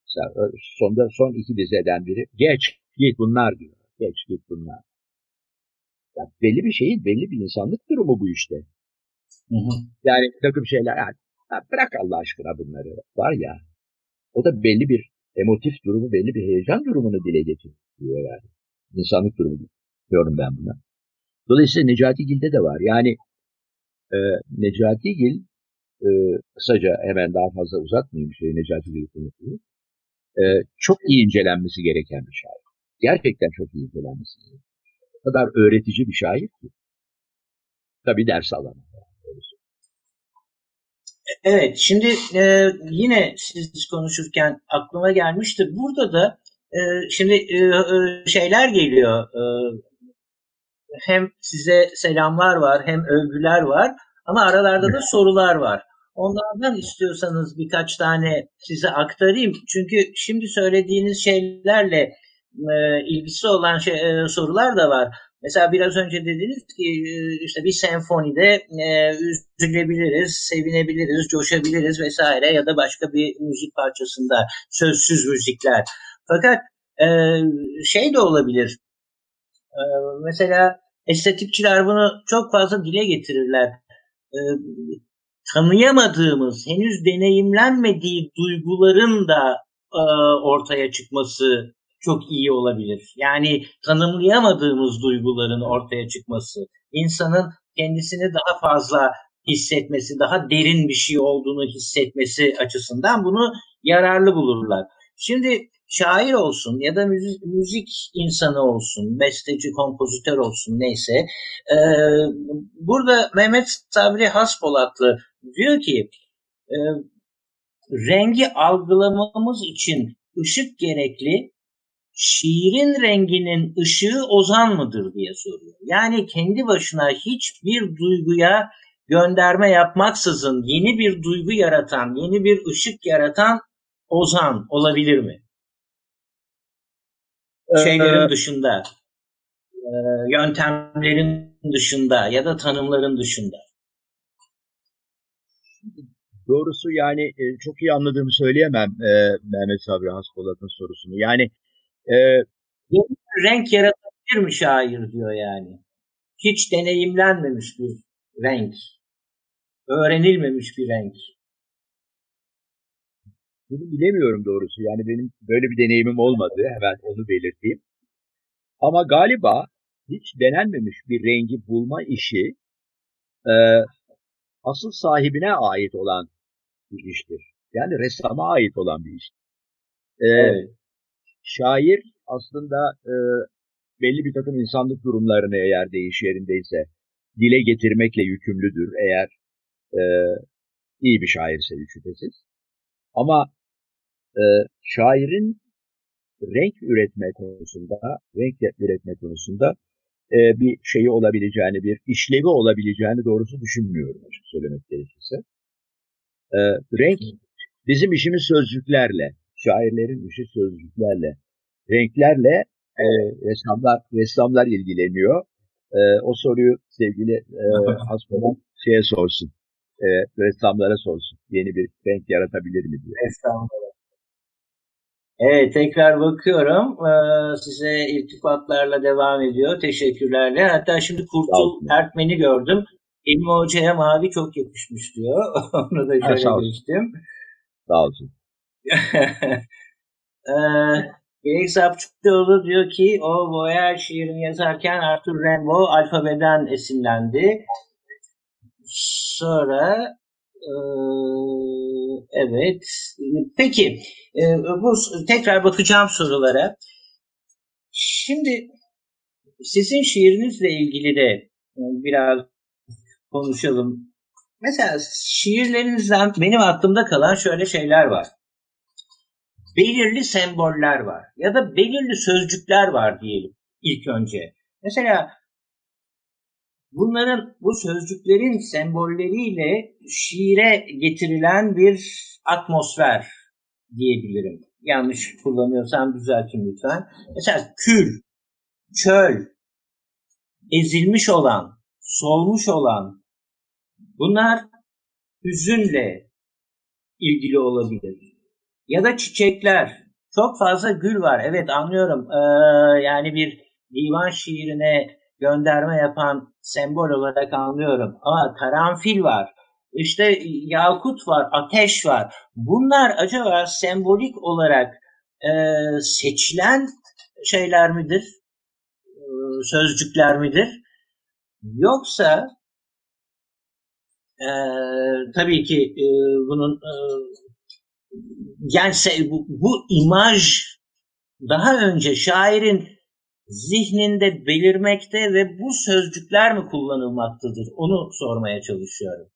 Mesela sonda son iki dizeden biri geç git bunlar diyor. Geç git bunlar. Yani belli bir şeyin, belli bir insanlık durumu bu işte. Hı hı. Yani takım şeyler, yani, ya bırak Allah aşkına bunları var ya. O da belli bir emotif durumu, belli bir heyecan durumunu dile getiriyor yani. İnsanlık durumu diyorum ben buna. Dolayısıyla Necati Gil'de de var. Yani e, Necati Gil e, kısaca hemen daha fazla uzatmayayım şeyi Necati Gil konusunu. E, çok iyi incelenmesi gereken bir şair. Gerçekten çok iyi incelenmesi gereken kadar öğretici bir şair ki. Tabii ders alanı. Evet, şimdi e, yine siz konuşurken aklıma gelmişti. Burada da e, şimdi e, e, şeyler geliyor. E, hem size selamlar var, hem övgüler var. Ama aralarda da sorular var. Onlardan istiyorsanız birkaç tane size aktarayım. Çünkü şimdi söylediğiniz şeylerle e, ilgisi olan şey, e, sorular da var. Mesela biraz önce dediniz ki e, işte bir senfonide e, üzülebiliriz, sevinebiliriz, coşabiliriz vesaire ya da başka bir müzik parçasında sözsüz müzikler. Fakat e, şey de olabilir. E, mesela estetikçiler bunu çok fazla dile getirirler. E, tanıyamadığımız, henüz deneyimlenmediği duyguların da e, ortaya çıkması çok iyi olabilir. Yani tanımlayamadığımız duyguların ortaya çıkması, insanın kendisini daha fazla hissetmesi, daha derin bir şey olduğunu hissetmesi açısından bunu yararlı bulurlar. Şimdi şair olsun ya da müzik, müzik insanı olsun, besteci, kompozitör olsun neyse. E, burada Mehmet Sabri Haspolatlı diyor ki e, rengi algılamamız için ışık gerekli şiirin renginin ışığı ozan mıdır diye soruyor. Yani kendi başına hiçbir duyguya gönderme yapmaksızın yeni bir duygu yaratan, yeni bir ışık yaratan ozan olabilir mi? Ee, Şeylerin dışında, e, yöntemlerin dışında ya da tanımların dışında. Doğrusu yani e, çok iyi anladığımı söyleyemem e, Mehmet Sabri Haspolat'ın sorusunu. Yani ee, renk yaratabilir mi şair diyor yani. Hiç deneyimlenmemiş bir renk. Öğrenilmemiş bir renk. Bunu bilemiyorum doğrusu. Yani benim böyle bir deneyimim olmadı. Hemen onu belirteyim. Ama galiba hiç denenmemiş bir rengi bulma işi e, asıl sahibine ait olan bir iştir. Yani ressama ait olan bir iş. E, evet şair aslında e, belli bir takım insanlık durumlarını eğer değiş yerindeyse dile getirmekle yükümlüdür eğer e, iyi bir şairse şüphesiz. Ama e, şairin renk üretme konusunda, renk üretme konusunda e, bir şeyi olabileceğini, bir işlevi olabileceğini doğrusu düşünmüyorum açık söylemek gerekirse. E, renk bizim işimiz sözcüklerle, şairlerin işi sözcüklerle, renklerle e, ressamlar, ressamlar ilgileniyor. E, o soruyu sevgili e, Hasba'dan şeye sorsun, e, ressamlara sorsun. Yeni bir renk yaratabilir mi diye. Ressamlara. Evet tekrar bakıyorum. Ee, size iltifatlarla devam ediyor. Teşekkürlerle. Hatta şimdi Kurtul Ertmen'i gördüm. Elmi Hoca'ya mavi çok yakışmış diyor. (laughs) Onu da şöyle geçtim. Sağ olsun. (laughs) ee, Gerek Sapçıklıoğlu diyor ki o Boyer şiirini yazarken Arthur Rimbaud alfabeden esinlendi. Sonra e, evet. Peki e, bu tekrar bakacağım sorulara. Şimdi sizin şiirinizle ilgili de e, biraz konuşalım. Mesela şiirlerinizden benim aklımda kalan şöyle şeyler var belirli semboller var ya da belirli sözcükler var diyelim ilk önce. Mesela bunların bu sözcüklerin sembolleriyle şiire getirilen bir atmosfer diyebilirim. Yanlış kullanıyorsam düzeltin lütfen. Mesela kül, çöl, ezilmiş olan, solmuş olan bunlar hüzünle ilgili olabilir ya da çiçekler. Çok fazla gül var. Evet anlıyorum. Ee, yani bir divan şiirine gönderme yapan sembol olarak anlıyorum. Ama karanfil var. İşte yakut var, ateş var. Bunlar acaba sembolik olarak e, seçilen şeyler midir? E, sözcükler midir? Yoksa e, tabii ki e, bunun e, yani bu, bu imaj daha önce şairin zihninde belirmekte ve bu sözcükler mi kullanılmaktadır? Onu sormaya çalışıyorum.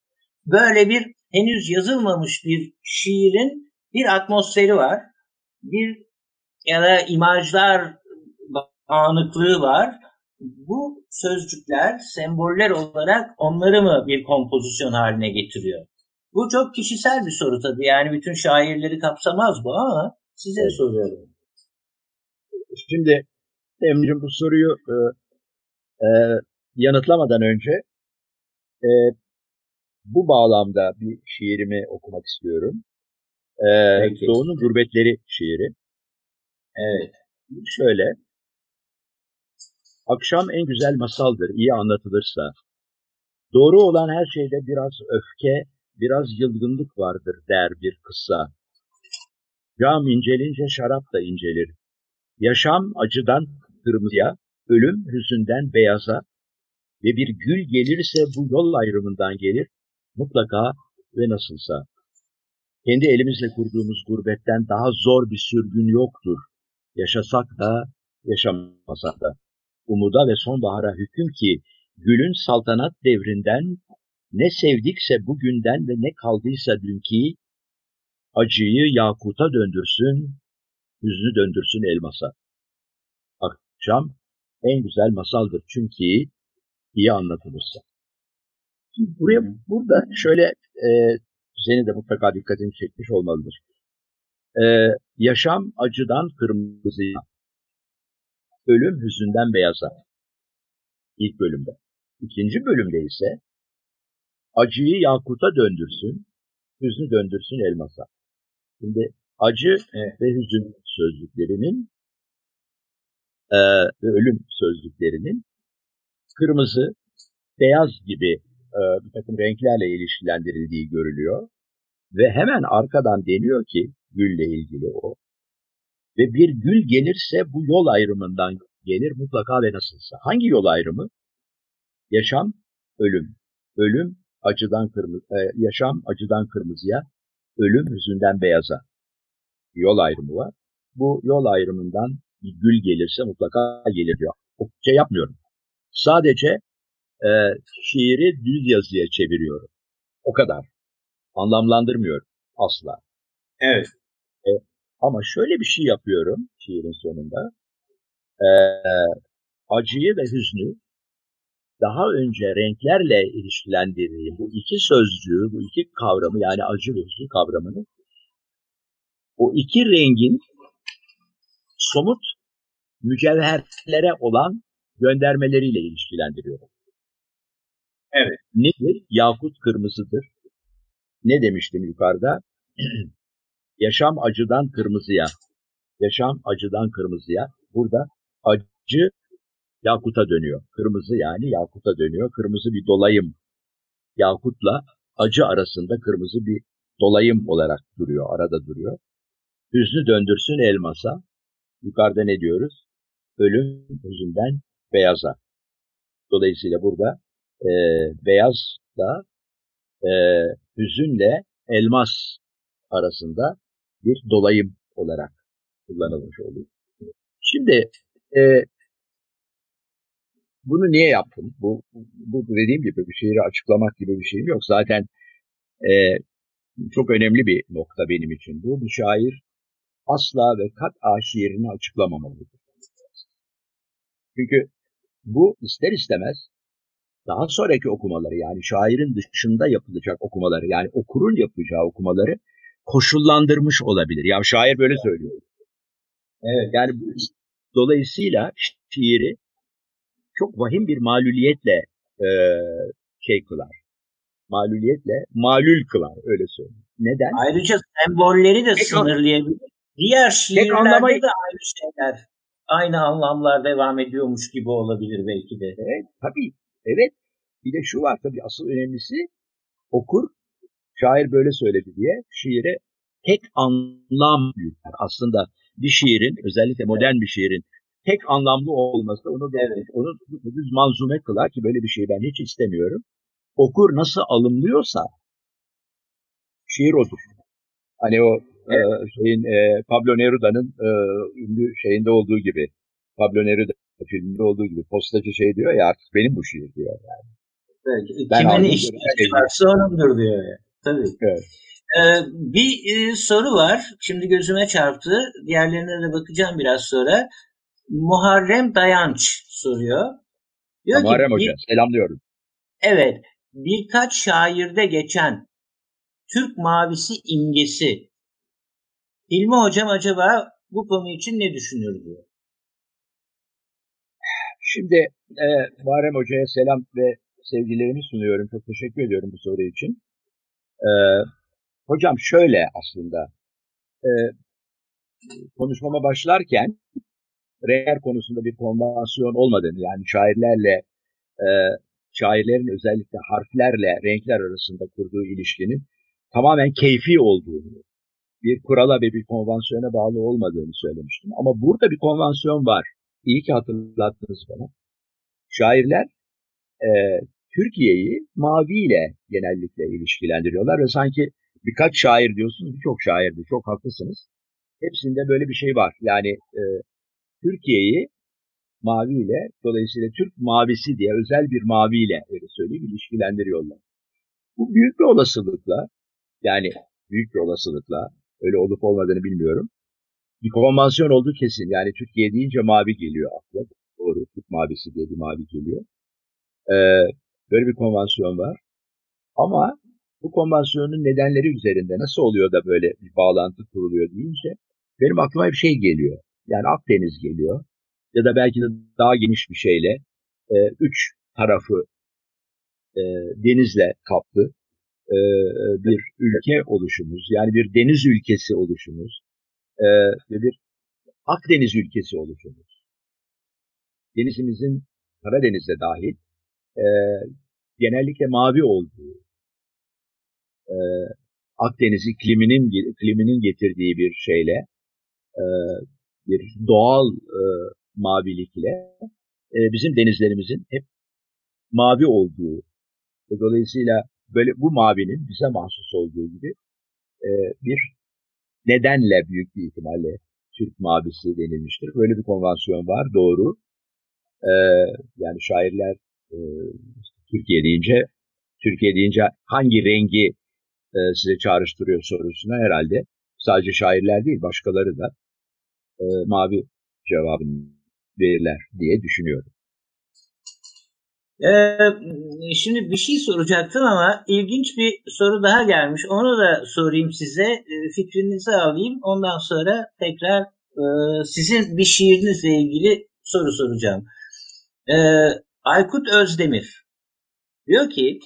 Böyle bir henüz yazılmamış bir şiirin bir atmosferi var. Bir ya da imajlar anıklığı var. Bu sözcükler, semboller olarak onları mı bir kompozisyon haline getiriyor? Bu çok kişisel bir soru tabii. Yani bütün şairleri kapsamaz bu ama size soruyorum. Şimdi Emre'cim bu soruyu e, e, yanıtlamadan önce e, bu bağlamda bir şiirimi okumak istiyorum. E, Doğu'nun Gurbetleri şiiri. Evet. Şöyle. Akşam en güzel masaldır, iyi anlatılırsa. Doğru olan her şeyde biraz öfke, biraz yılgınlık vardır der bir kısa. Cam incelince şarap da incelir. Yaşam acıdan kırmızıya, ölüm hüzünden beyaza ve bir gül gelirse bu yol ayrımından gelir, mutlaka ve nasılsa. Kendi elimizle kurduğumuz gurbetten daha zor bir sürgün yoktur. Yaşasak da, yaşamasak da. Umuda ve sonbahara hüküm ki, gülün saltanat devrinden ne sevdikse bugünden ve ne kaldıysa dünkü, acıyı yakuta döndürsün, hüznü döndürsün elmasa. Akşam en güzel masaldır çünkü iyi anlatılırsa. Şimdi buraya, burada şöyle e, senin de mutlaka dikkatini çekmiş olmalıdır. E, yaşam acıdan kırmızıya, ölüm hüzünden beyaza. İlk bölümde. İkinci bölümde ise acıyı yakuta döndürsün, hüznü döndürsün elmasa. Şimdi acı ve hüzün sözcüklerinin e, ve ölüm sözcüklerinin kırmızı, beyaz gibi e, bir takım renklerle ilişkilendirildiği görülüyor. Ve hemen arkadan deniyor ki gülle ilgili o. Ve bir gül gelirse bu yol ayrımından gelir mutlaka ve nasılsa. Hangi yol ayrımı? Yaşam, ölüm. Ölüm, acıdan kırmızı, e, yaşam acıdan kırmızıya, ölüm hüzünden beyaza. Yol ayrımı var. Bu yol ayrımından bir gül gelirse mutlaka gelir diyor. O şey yapmıyorum. Sadece e, şiiri düz yazıya çeviriyorum. O kadar. Anlamlandırmıyorum asla. Evet. E, Ama şöyle bir şey yapıyorum şiirin sonunda. Ee, acıyı ve hüznü daha önce renklerle ilişkilendirdiğim bu iki sözcüğü, bu iki kavramı yani acı hüznü kavramını o iki rengin somut mücevherlere olan göndermeleriyle ilişkilendiriyorum. Evet. Nedir? Yakut kırmızıdır. Ne demiştim yukarıda? (clears throat) Yaşam acıdan kırmızıya. Yaşam acıdan kırmızıya. Burada acı yakuta dönüyor. Kırmızı yani yakuta dönüyor. Kırmızı bir dolayım. Yakutla acı arasında kırmızı bir dolayım olarak duruyor. Arada duruyor. Hüznü döndürsün elmasa. Yukarıda ne diyoruz? Ölüm özünden beyaza. Dolayısıyla burada e, beyaz da e, hüzünle elmas arasında bir dolayım olarak kullanılmış oluyor. Şimdi e, bunu niye yaptım? Bu, bu dediğim gibi bir şiiri açıklamak gibi bir şeyim yok. Zaten e, çok önemli bir nokta benim için bu. Bir şair asla ve kat'a şiirini açıklamamalıdır. Çünkü bu ister istemez daha sonraki okumaları yani şairin dışında yapılacak okumaları yani okurun yapacağı okumaları koşullandırmış olabilir. Ya şair böyle söylüyor. Evet. Yani dolayısıyla şiiri çok vahim bir malüliyetle e, şey kılar. Malüliyetle malül kılar öyle söyleyeyim. Neden? Ayrıca sembolleri de Peki, sınırlayabilir. Diğer şiirlerde anlamayı... de aynı şeyler, aynı anlamlar devam ediyormuş gibi olabilir belki de. Evet, tabii. Evet. Bir de şu var tabii asıl önemlisi okur, şair böyle söyledi diye şiire tek anlam yükler. Aslında bir şiirin, özellikle modern bir şiirin tek anlamlı olması onu da evet. onu düz manzume kılar ki böyle bir şey ben hiç istemiyorum. Okur nasıl alımlıyorsa şiir odur. Hani o e, şeyin e, Pablo Neruda'nın e, ünlü şeyinde olduğu gibi Pablo Neruda filminde olduğu gibi postacı şey diyor ya artık benim bu şiir diyor yani. Evet, ben kimin ihtiyacı varsa onundur diyor. Ya. Tabii. Evet. Ee, bir e, soru var. Şimdi gözüme çarptı. Diğerlerine de bakacağım biraz sonra. Muharrem Dayanç soruyor. Diyor Muharrem ki, Hoca, selamlıyorum. Evet, birkaç şairde geçen Türk mavisi imgesi İlmi Hocam acaba bu konu için ne düşünür diyor. Şimdi e, Muharrem Hoca'ya selam ve sevgilerimi sunuyorum. Çok teşekkür ediyorum bu soru için. E, hocam şöyle aslında e, konuşmama başlarken reyer konusunda bir konvansiyon olmadığını yani şairlerle e, şairlerin özellikle harflerle renkler arasında kurduğu ilişkinin tamamen keyfi olduğunu bir kurala ve bir konvansiyona bağlı olmadığını söylemiştim. Ama burada bir konvansiyon var. İyi ki hatırlattınız bana. Şairler e, Türkiye'yi maviyle genellikle ilişkilendiriyorlar ve sanki birkaç şair diyorsunuz, birçok şairdi, çok haklısınız. Hepsinde böyle bir şey var. Yani e, Türkiye'yi maviyle, dolayısıyla Türk mavisi diye özel bir maviyle öyle söyleyeyim ilişkilendiriyorlar. Bu büyük bir olasılıkla, yani büyük bir olasılıkla Öyle olup olmadığını bilmiyorum. Bir konvansiyon olduğu kesin. Yani Türkiye deyince mavi geliyor akla. Doğru. Türk mavisi diye bir mavi geliyor. Ee, böyle bir konvansiyon var. Ama bu konvansiyonun nedenleri üzerinde nasıl oluyor da böyle bir bağlantı kuruluyor deyince benim aklıma bir şey geliyor. Yani Akdeniz geliyor. Ya da belki de daha geniş bir şeyle e, üç tarafı e, denizle kaplı e, bir ülke oluşumuz, yani bir deniz ülkesi oluşumuz e, ve bir Akdeniz ülkesi oluşumuz. Denizimizin Karadeniz'de dahil e, genellikle mavi olduğu, e, Akdeniz ikliminin ikliminin getirdiği bir şeyle, e, bir doğal e, mavilikle e, bizim denizlerimizin hep mavi olduğu ve dolayısıyla böyle bu mavinin bize mahsus olduğu gibi e, bir nedenle büyük bir ihtimalle Türk mavisi denilmiştir. Böyle bir konvansiyon var, doğru. E, yani şairler e, Türkiye deyince, Türkiye deyince hangi rengi e, size çağrıştırıyor sorusuna herhalde sadece şairler değil başkaları da e, mavi cevabını verirler diye düşünüyorum. Ee, şimdi bir şey soracaktım ama ilginç bir soru daha gelmiş. Onu da sorayım size. Ee, fikrinizi alayım. Ondan sonra tekrar e, sizin bir şiirinizle ilgili soru soracağım. Ee, Aykut Özdemir diyor ki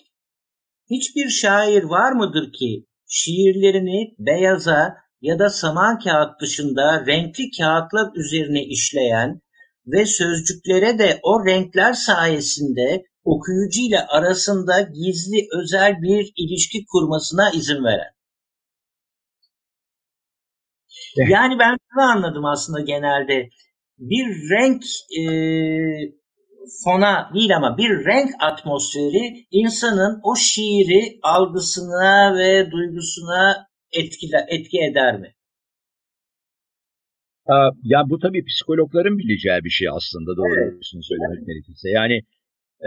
hiçbir şair var mıdır ki şiirlerini beyaza ya da saman kağıt dışında renkli kağıtlar üzerine işleyen ve sözcüklere de o renkler sayesinde okuyucu ile arasında gizli özel bir ilişki kurmasına izin veren. Yani ben şunu anladım aslında genelde. Bir renk e, fona değil ama bir renk atmosferi insanın o şiiri algısına ve duygusuna etki, etki eder mi? Ya bu tabii psikologların bileceği bir şey aslında doğrusunu evet. söylemek gerekirse. Yani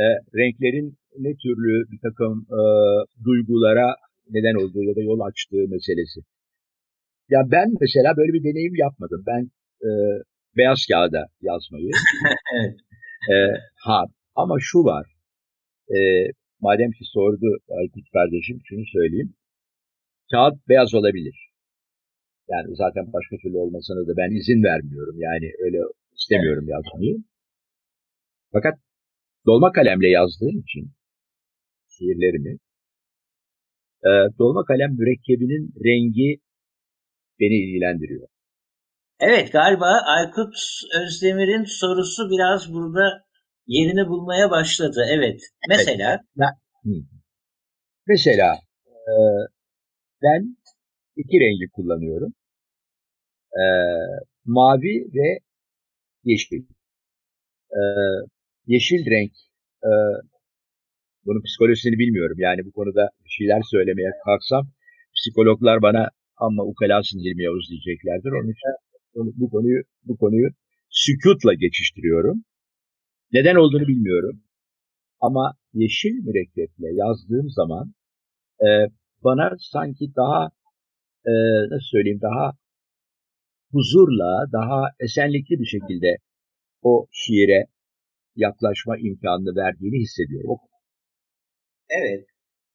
e, renklerin ne türlü bir takım e, duygulara neden olduğu ya da yol açtığı meselesi. Ya ben mesela böyle bir deneyim yapmadım. Ben e, beyaz kağıda yazmayı. (laughs) E, ha ama şu var. E, madem ki sordu Aykut kardeşim şunu söyleyeyim. Kağıt beyaz olabilir. Yani zaten başka türlü olmasına da ben izin vermiyorum. Yani öyle istemiyorum yazmayı. Fakat dolma kalemle yazdığım için şiirlerimi e, dolma kalem mürekkebinin rengi beni ilgilendiriyor. Evet galiba Aykut Özdemir'in sorusu biraz burada yerini bulmaya başladı. Evet. Mesela? Evet. Mesela e, ben iki rengi kullanıyorum. E, mavi ve yeşil. E, yeşil renk e, bunun psikolojisini bilmiyorum. Yani bu konuda bir şeyler söylemeye kalksam psikologlar bana ama ukalasın Hilmi Yavuz diyeceklerdir. Onun için bu konuyu bu konuyu sükutla geçiştiriyorum. Neden olduğunu bilmiyorum. Ama yeşil mürekkeple yazdığım zaman e, bana sanki daha e, nasıl söyleyeyim daha huzurla, daha esenlikli bir şekilde o şiire yaklaşma imkanını verdiğini hissediyorum. Evet.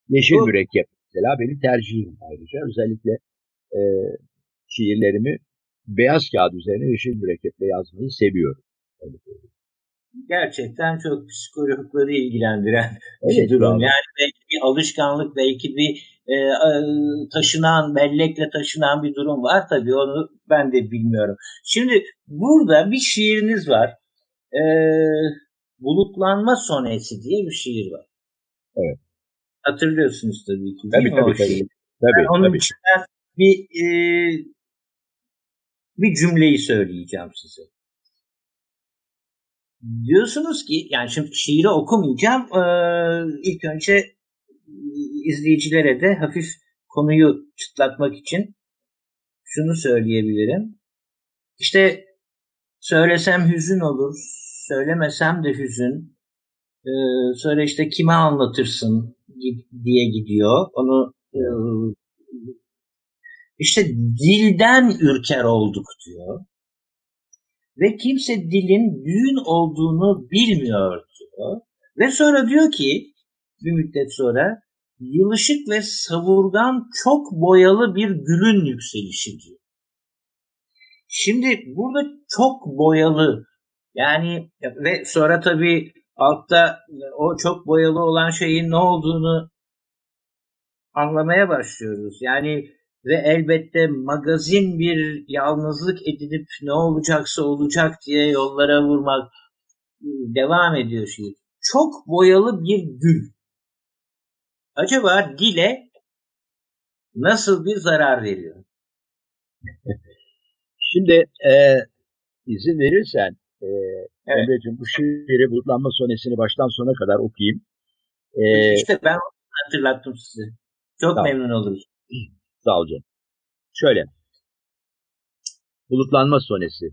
Yeşil Bu... mürekkep mesela benim tercihim ayrıca. Özellikle e, şiirlerimi beyaz kağıt üzerine yeşil mürekkeple yazmayı seviyorum. Gerçekten çok psikologları ilgilendiren evet, bir durum. Yani belki bir alışkanlık, belki bir e, taşınan, bellekle taşınan bir durum var. Tabii onu ben de bilmiyorum. Şimdi burada bir şiiriniz var. E, Bulutlanma Sonesi diye bir şiir var. Evet. Hatırlıyorsunuz tabii ki. Tabii tabii. tabii. tabii, onun tabii. içinden bir e, bir cümleyi söyleyeceğim size. Diyorsunuz ki yani şimdi şiiri okumayacağım. Ee, ilk önce izleyicilere de hafif konuyu çıtlatmak için şunu söyleyebilirim. İşte söylesem hüzün olur, söylemesem de hüzün. Ee, sonra işte kime anlatırsın diye gidiyor. Onu e, işte dilden ürker olduk diyor. Ve kimse dilin düğün olduğunu bilmiyor diyor. Ve sonra diyor ki bir müddet sonra yılışık ve savurgan çok boyalı bir gülün yükselişi diyor. Şimdi burada çok boyalı yani ve sonra tabii altta o çok boyalı olan şeyin ne olduğunu anlamaya başlıyoruz. Yani ve elbette magazin bir yalnızlık edinip ne olacaksa olacak diye yollara vurmak devam ediyor şey. Çok boyalı bir gül. Acaba dile nasıl bir zarar veriyor? (laughs) Şimdi e, izin verirsen e, evet. Emre'cim bu şiiri bulutlanma sonesini baştan sona kadar okuyayım. E, işte ben hatırlattım sizi. Çok tamam. memnun oluruz. Sağ ol canım. Şöyle. Bulutlanma sonesi.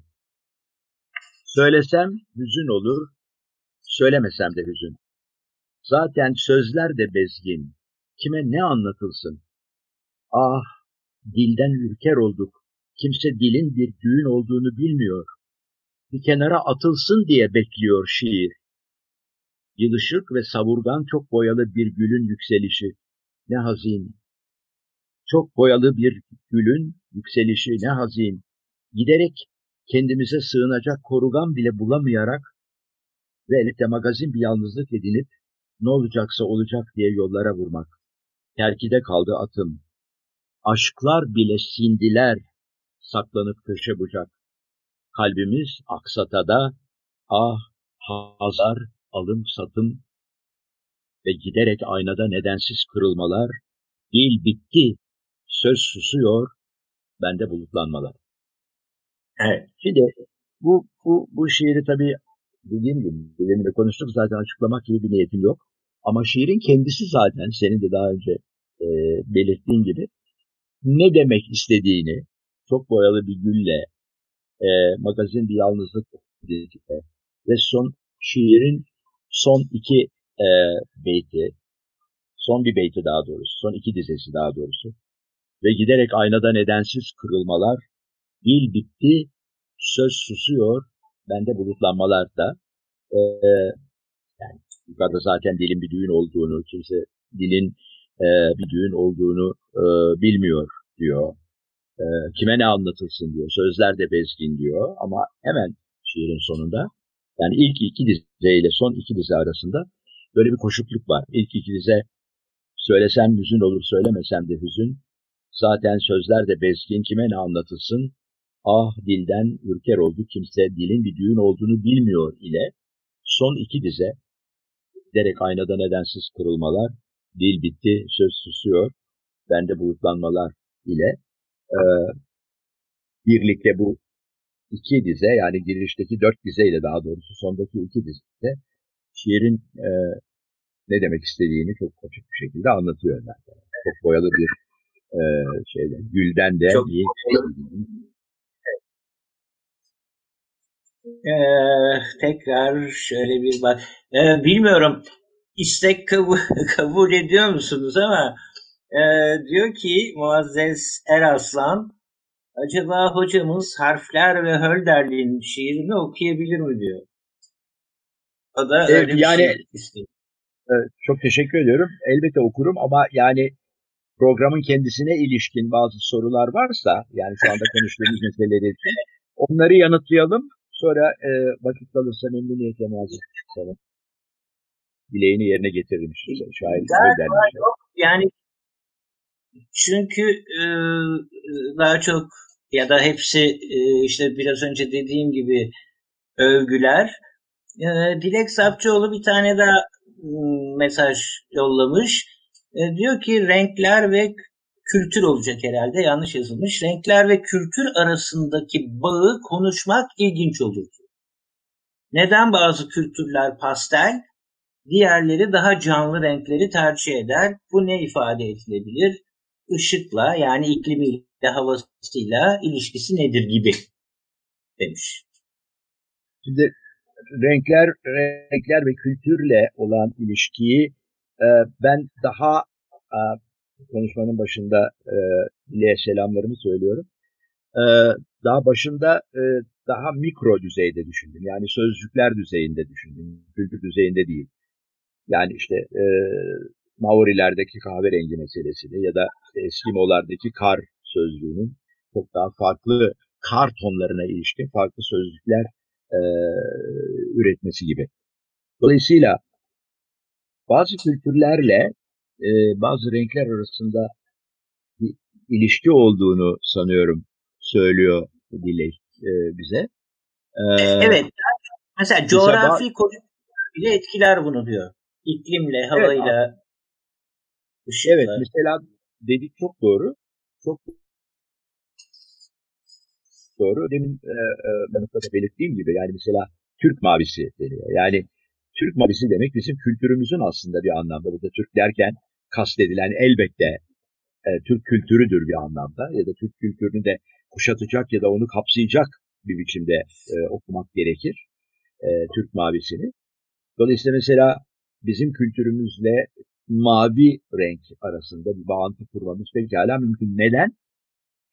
Söylesem hüzün olur, söylemesem de hüzün. Zaten sözler de bezgin. Kime ne anlatılsın? Ah, dilden ürker olduk. Kimse dilin bir düğün olduğunu bilmiyor. Bir kenara atılsın diye bekliyor şiir. Yılışık ve savurgan çok boyalı bir gülün yükselişi. Ne hazin. Çok boyalı bir gülün yükselişi ne hazin. Giderek kendimize sığınacak korugan bile bulamayarak ve elbette magazin bir yalnızlık edinip ne olacaksa olacak diye yollara vurmak. Terkide kaldı atım. Aşklar bile sindiler, saklanıp köşe bucak. Kalbimiz aksatada, ah, hazar, alım satım ve giderek aynada nedensiz kırılmalar, dil bitti, söz susuyor, bende bulutlanmalar. Evet. Şimdi bu, bu, bu şiiri tabii dediğim gibi benimle konuştuk zaten açıklamak gibi bir niyetim yok. Ama şiirin kendisi zaten senin de daha önce e, belirttiğin gibi ne demek istediğini çok boyalı bir gülle e, magazin bir yalnızlık ve son şiirin son iki e, beyti son bir beyti daha doğrusu son iki dizesi daha doğrusu ve giderek aynada nedensiz kırılmalar dil bitti söz susuyor bende bulutlanmalar da e, yukarıda zaten dilin bir düğün olduğunu kimse dilin e, bir düğün olduğunu e, bilmiyor diyor. E, kime ne anlatılsın diyor. Sözler de bezgin diyor ama hemen şiirin sonunda yani ilk iki dize ile son iki dize arasında böyle bir koşukluk var. İlk iki dize söylesem hüzün olur söylemesem de hüzün. Zaten sözler de bezgin kime ne anlatılsın. Ah dilden ürker oldu kimse dilin bir düğün olduğunu bilmiyor ile son iki dize derek aynada nedensiz kırılmalar, dil bitti, söz susuyor, bende bulutlanmalar ile e, birlikte bu iki dize yani girişteki dört dize ile daha doğrusu sondaki iki dize şiirin e, ne demek istediğini çok açık bir şekilde anlatıyor. Yani. Çok boyalı bir e, şeyde, gülden de çok iyi. Ee, tekrar şöyle bir bak. Ee, bilmiyorum istek kabul, (laughs) kabul ediyor musunuz ama e, diyor ki Muazzez Eraslan acaba hocamız harfler ve Hölderlin'in şiirini okuyabilir mi diyor. O da evet, öyle bir yani, şey istiyor. Evet, çok teşekkür ediyorum. Elbette okurum ama yani programın kendisine ilişkin bazı sorular varsa yani şu anda konuştuğumuz meseleleri (laughs) onları yanıtlayalım. Sonra e, vakit kalırsa memnuniyetle muazzez sana. Dileğini yerine getirmiş şair. Yani çünkü e, daha çok ya da hepsi e, işte biraz önce dediğim gibi övgüler. E, Dilek Sapçıoğlu bir tane daha mesaj yollamış. E, diyor ki renkler ve kültür olacak herhalde yanlış yazılmış. Renkler ve kültür arasındaki bağı konuşmak ilginç olurdu. Neden bazı kültürler pastel, diğerleri daha canlı renkleri tercih eder? Bu ne ifade edilebilir? Işıkla yani iklimiyle, havasıyla ilişkisi nedir gibi demiş. Şimdi renkler, renkler ve kültürle olan ilişkiyi e, ben daha e, konuşmanın başında e, selamlarımı söylüyorum. E, daha başında e, daha mikro düzeyde düşündüm. Yani sözcükler düzeyinde düşündüm. Kültür düzeyinde değil. Yani işte e, Maorilerdeki kahverengi meselesini ya da işte Eskimolardaki kar sözlüğünün çok daha farklı kar tonlarına ilişkin farklı sözcükler e, üretmesi gibi. Dolayısıyla bazı kültürlerle e, bazı renkler arasında bir ilişki olduğunu sanıyorum söylüyor Dilek e, bize. Ee, evet. Mesela coğrafi mesela, bile etkiler bunu diyor. İklimle, havayla, evet, ışıkla. Evet, mesela dedik çok doğru. Çok doğru. Demin e, e, ben belirttiğim gibi yani mesela Türk mavisi deniyor. Yani Türk mavisi demek bizim kültürümüzün aslında bir anlamda. Burada Türk derken kastedilen elbette e, Türk kültürüdür bir anlamda ya da Türk kültürünü de kuşatacak ya da onu kapsayacak bir biçimde e, okumak gerekir e, Türk mavisini. Dolayısıyla mesela bizim kültürümüzle mavi renk arasında bir bağıntı kurmamız pekala mümkün. Neden?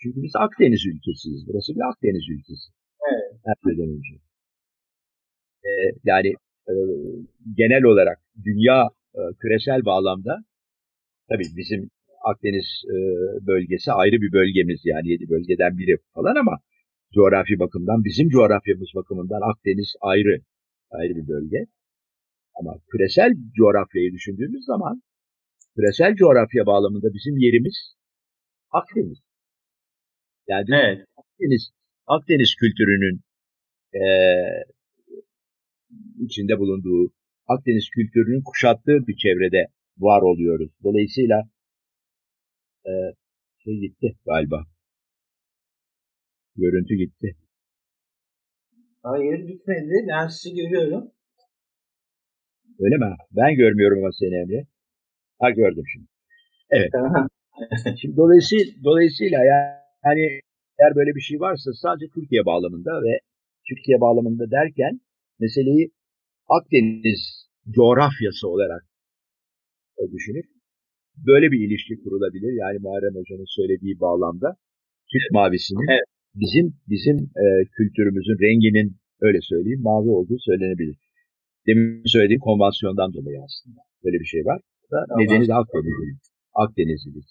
Çünkü biz Akdeniz ülkesiyiz. Burası bir Akdeniz ülkesi. Evet. Her şeyden önce. Ee, yani e, genel olarak dünya e, küresel bağlamda tabii bizim Akdeniz e, bölgesi ayrı bir bölgemiz yani yedi bölgeden biri falan ama coğrafi bakımdan bizim coğrafyamız bakımından Akdeniz ayrı ayrı bir bölge. Ama küresel coğrafyayı düşündüğümüz zaman küresel coğrafya bağlamında bizim yerimiz Akdeniz. Yani evet. Akdeniz Akdeniz kültürünün e, içinde bulunduğu Akdeniz kültürünün kuşattığı bir çevrede var oluyoruz. Dolayısıyla e, şey gitti galiba. Görüntü gitti. Hayır gitmedi. Ben sizi görüyorum. Öyle mi? Ben görmüyorum ama seni Emre. Ha gördüm şimdi. Evet. (laughs) Şimdi dolayısıyla, dolayısıyla yani eğer böyle bir şey varsa sadece Türkiye bağlamında ve Türkiye bağlamında derken meseleyi Akdeniz coğrafyası olarak düşünüp böyle bir ilişki kurulabilir. Yani Muharrem Hoca'nın söylediği bağlamda Türk mavisinin evet. bizim bizim e, kültürümüzün renginin öyle söyleyeyim mavi olduğu söylenebilir. Demin söylediğim konvansiyondan dolayı aslında böyle bir şey var. Da tamam. Nedeni de Akdeniz'imiz. Akdeniz'imiz.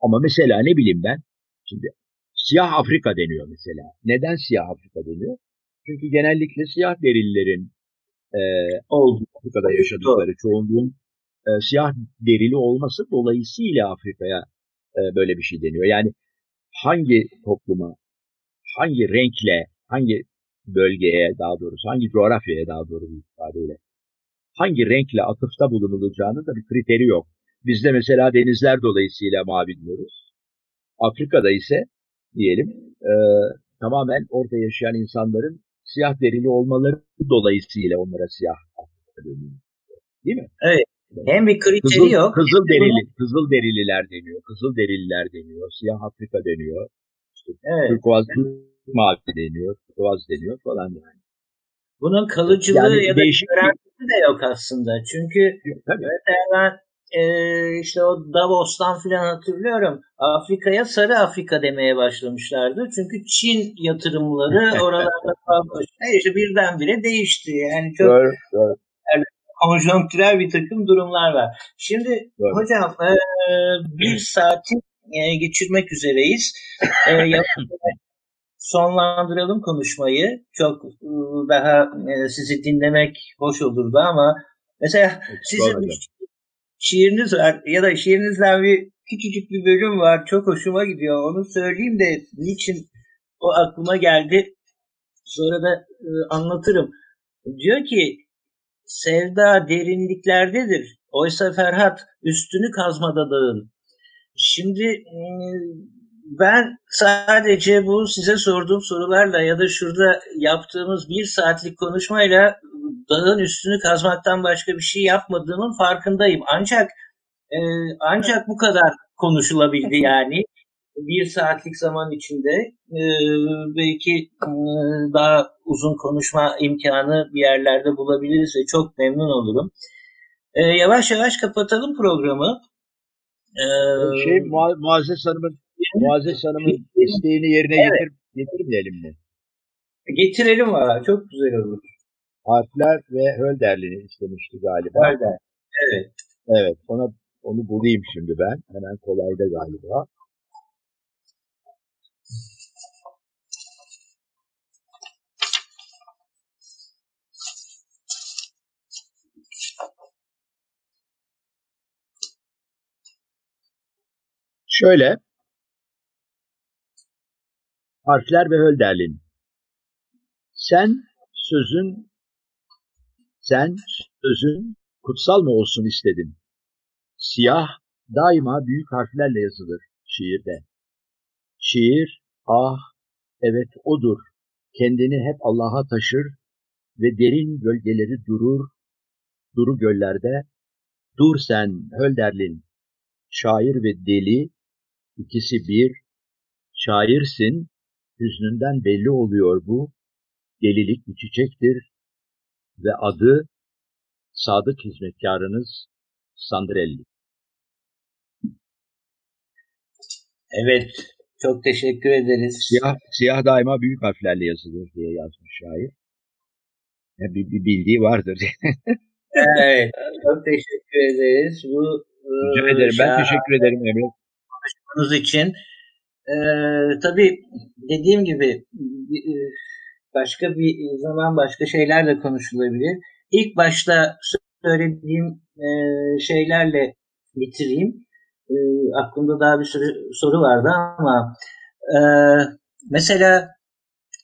Ama mesela ne bileyim ben şimdi siyah Afrika deniyor mesela. Neden siyah Afrika deniyor? Çünkü genellikle siyah derililerin e, olduğu Afrika'da yaşadıkları çoğunluğun e, siyah derili olması dolayısıyla Afrika'ya e, böyle bir şey deniyor. Yani hangi topluma, hangi renkle, hangi bölgeye daha doğrusu, hangi coğrafyaya daha doğru bir ifadeyle, hangi renkle atıfta bulunulacağını da bir kriteri yok. Bizde mesela denizler dolayısıyla mavi diyoruz. Afrika'da ise diyelim e, tamamen orada yaşayan insanların siyah derili olmaları dolayısıyla onlara siyah deniyor. Değil mi? Evet. Hem bir kriteri kızıl, yok. Kızıl derili, kızıl derililer deniyor. Kızıl derililer deniyor. Siyah Afrika deniyor. İşte evet. Türkuaz mavi deniyor. Turkuaz deniyor falan yani. Bunun kalıcılığı yani ya da garantisi de yok aslında. Çünkü Tabii. ben e, işte o Davos'tan filan hatırlıyorum. Afrika'ya Sarı Afrika demeye başlamışlardı. Çünkü Çin yatırımları (laughs) oralarda kalmış. İşte birdenbire değişti. Yani çok doğru, doğru. Konjonktürel bir takım durumlar var. Şimdi doğru. hocam e, bir saati e, geçirmek üzereyiz. E, (laughs) sonlandıralım konuşmayı. Çok daha e, sizi dinlemek hoş olurdu ama mesela sizin şiiriniz var ya da şiirinizden bir küçücük bir bölüm var. Çok hoşuma gidiyor. Onu söyleyeyim de niçin o aklıma geldi. Sonra da e, anlatırım. Diyor ki sevda derinliklerdedir. Oysa Ferhat üstünü kazmada dağın. Şimdi ben sadece bu size sorduğum sorularla ya da şurada yaptığımız bir saatlik konuşmayla dağın üstünü kazmaktan başka bir şey yapmadığımın farkındayım. Ancak e, ancak bu kadar konuşulabildi yani. Bir saatlik zaman içinde e, belki e, daha uzun konuşma imkanı bir yerlerde bulabiliriz ve çok memnun olurum. E, yavaş yavaş kapatalım programı. Ee, şey Mu Muazzez Hanım'ın Muazzez Hanım'ın isteğini yerine evet. getir, getirmeyelim mi? Getirelim valla. Çok güzel olur. Harfler ve Hölderlin'i istemişti galiba. Hölder. Evet. Evet. Ona onu bulayım şimdi ben. Hemen kolayda galiba. Şöyle, harfler ve Hölderlin. Sen sözün, sen sözün kutsal mı olsun istedin? Siyah daima büyük harflerle yazılır şiirde. Şiir, ah, evet odur. Kendini hep Allah'a taşır ve derin gölgeleri durur, duru göllerde. Dur sen Hölderlin, şair ve deli, İkisi bir, şairsin, hüznünden belli oluyor bu, delilik bir çiçektir ve adı sadık hizmetkarınız Sandrelli. Evet, Çok teşekkür ederiz. Siyah, siyah daima büyük harflerle yazılır diye yazmış şair. Ya bir, bir bildiği vardır. (laughs) evet, çok teşekkür ederiz. Bu Rica ederim. Ben teşekkür ederim Emre. Konuşmanız için. Ee, tabii dediğim gibi başka bir zaman başka şeyler de konuşulabilir. İlk başta söylediğim e, şeylerle bitireyim. E, aklımda daha bir sürü soru vardı ama e, mesela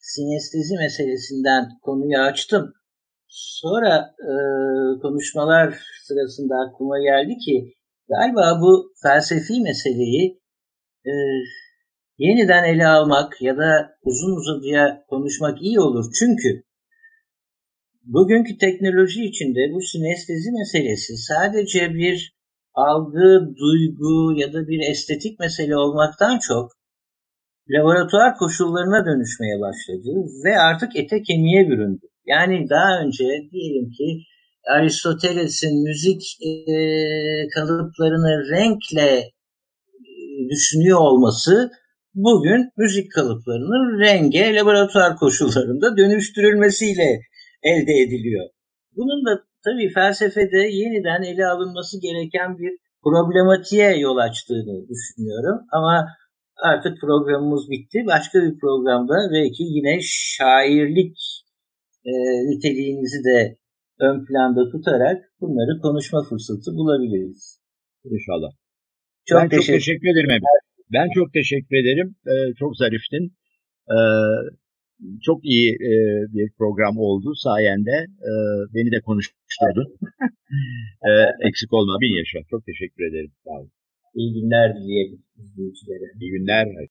sinestezi meselesinden konuyu açtım. Sonra e, konuşmalar sırasında aklıma geldi ki galiba bu felsefi meseleyi e, yeniden ele almak ya da uzun uzadıya konuşmak iyi olur. Çünkü bugünkü teknoloji içinde bu sinestezi meselesi sadece bir algı, duygu ya da bir estetik mesele olmaktan çok laboratuvar koşullarına dönüşmeye başladı ve artık ete kemiğe büründü. Yani daha önce diyelim ki Aristoteles'in müzik e, kalıplarını renkle düşünüyor olması bugün müzik kalıplarının renge laboratuvar koşullarında dönüştürülmesiyle elde ediliyor. Bunun da tabii felsefede yeniden ele alınması gereken bir problematiğe yol açtığını düşünüyorum. Ama artık programımız bitti. Başka bir programda belki yine şairlik e, niteliğimizi de ön planda tutarak bunları konuşma fırsatı bulabiliriz. İnşallah. Çok ben teşekkür, çok teşekkür ederim. Emre. Ben çok teşekkür ederim. Ee, çok zariftin. Ee, çok iyi e, bir program oldu sayende. E, beni de konuşturdun. (laughs) e, eksik olma bin yaşa. Çok teşekkür ederim. Sağ olun. İyi günler dileyelim izleyicilere. İyi günler.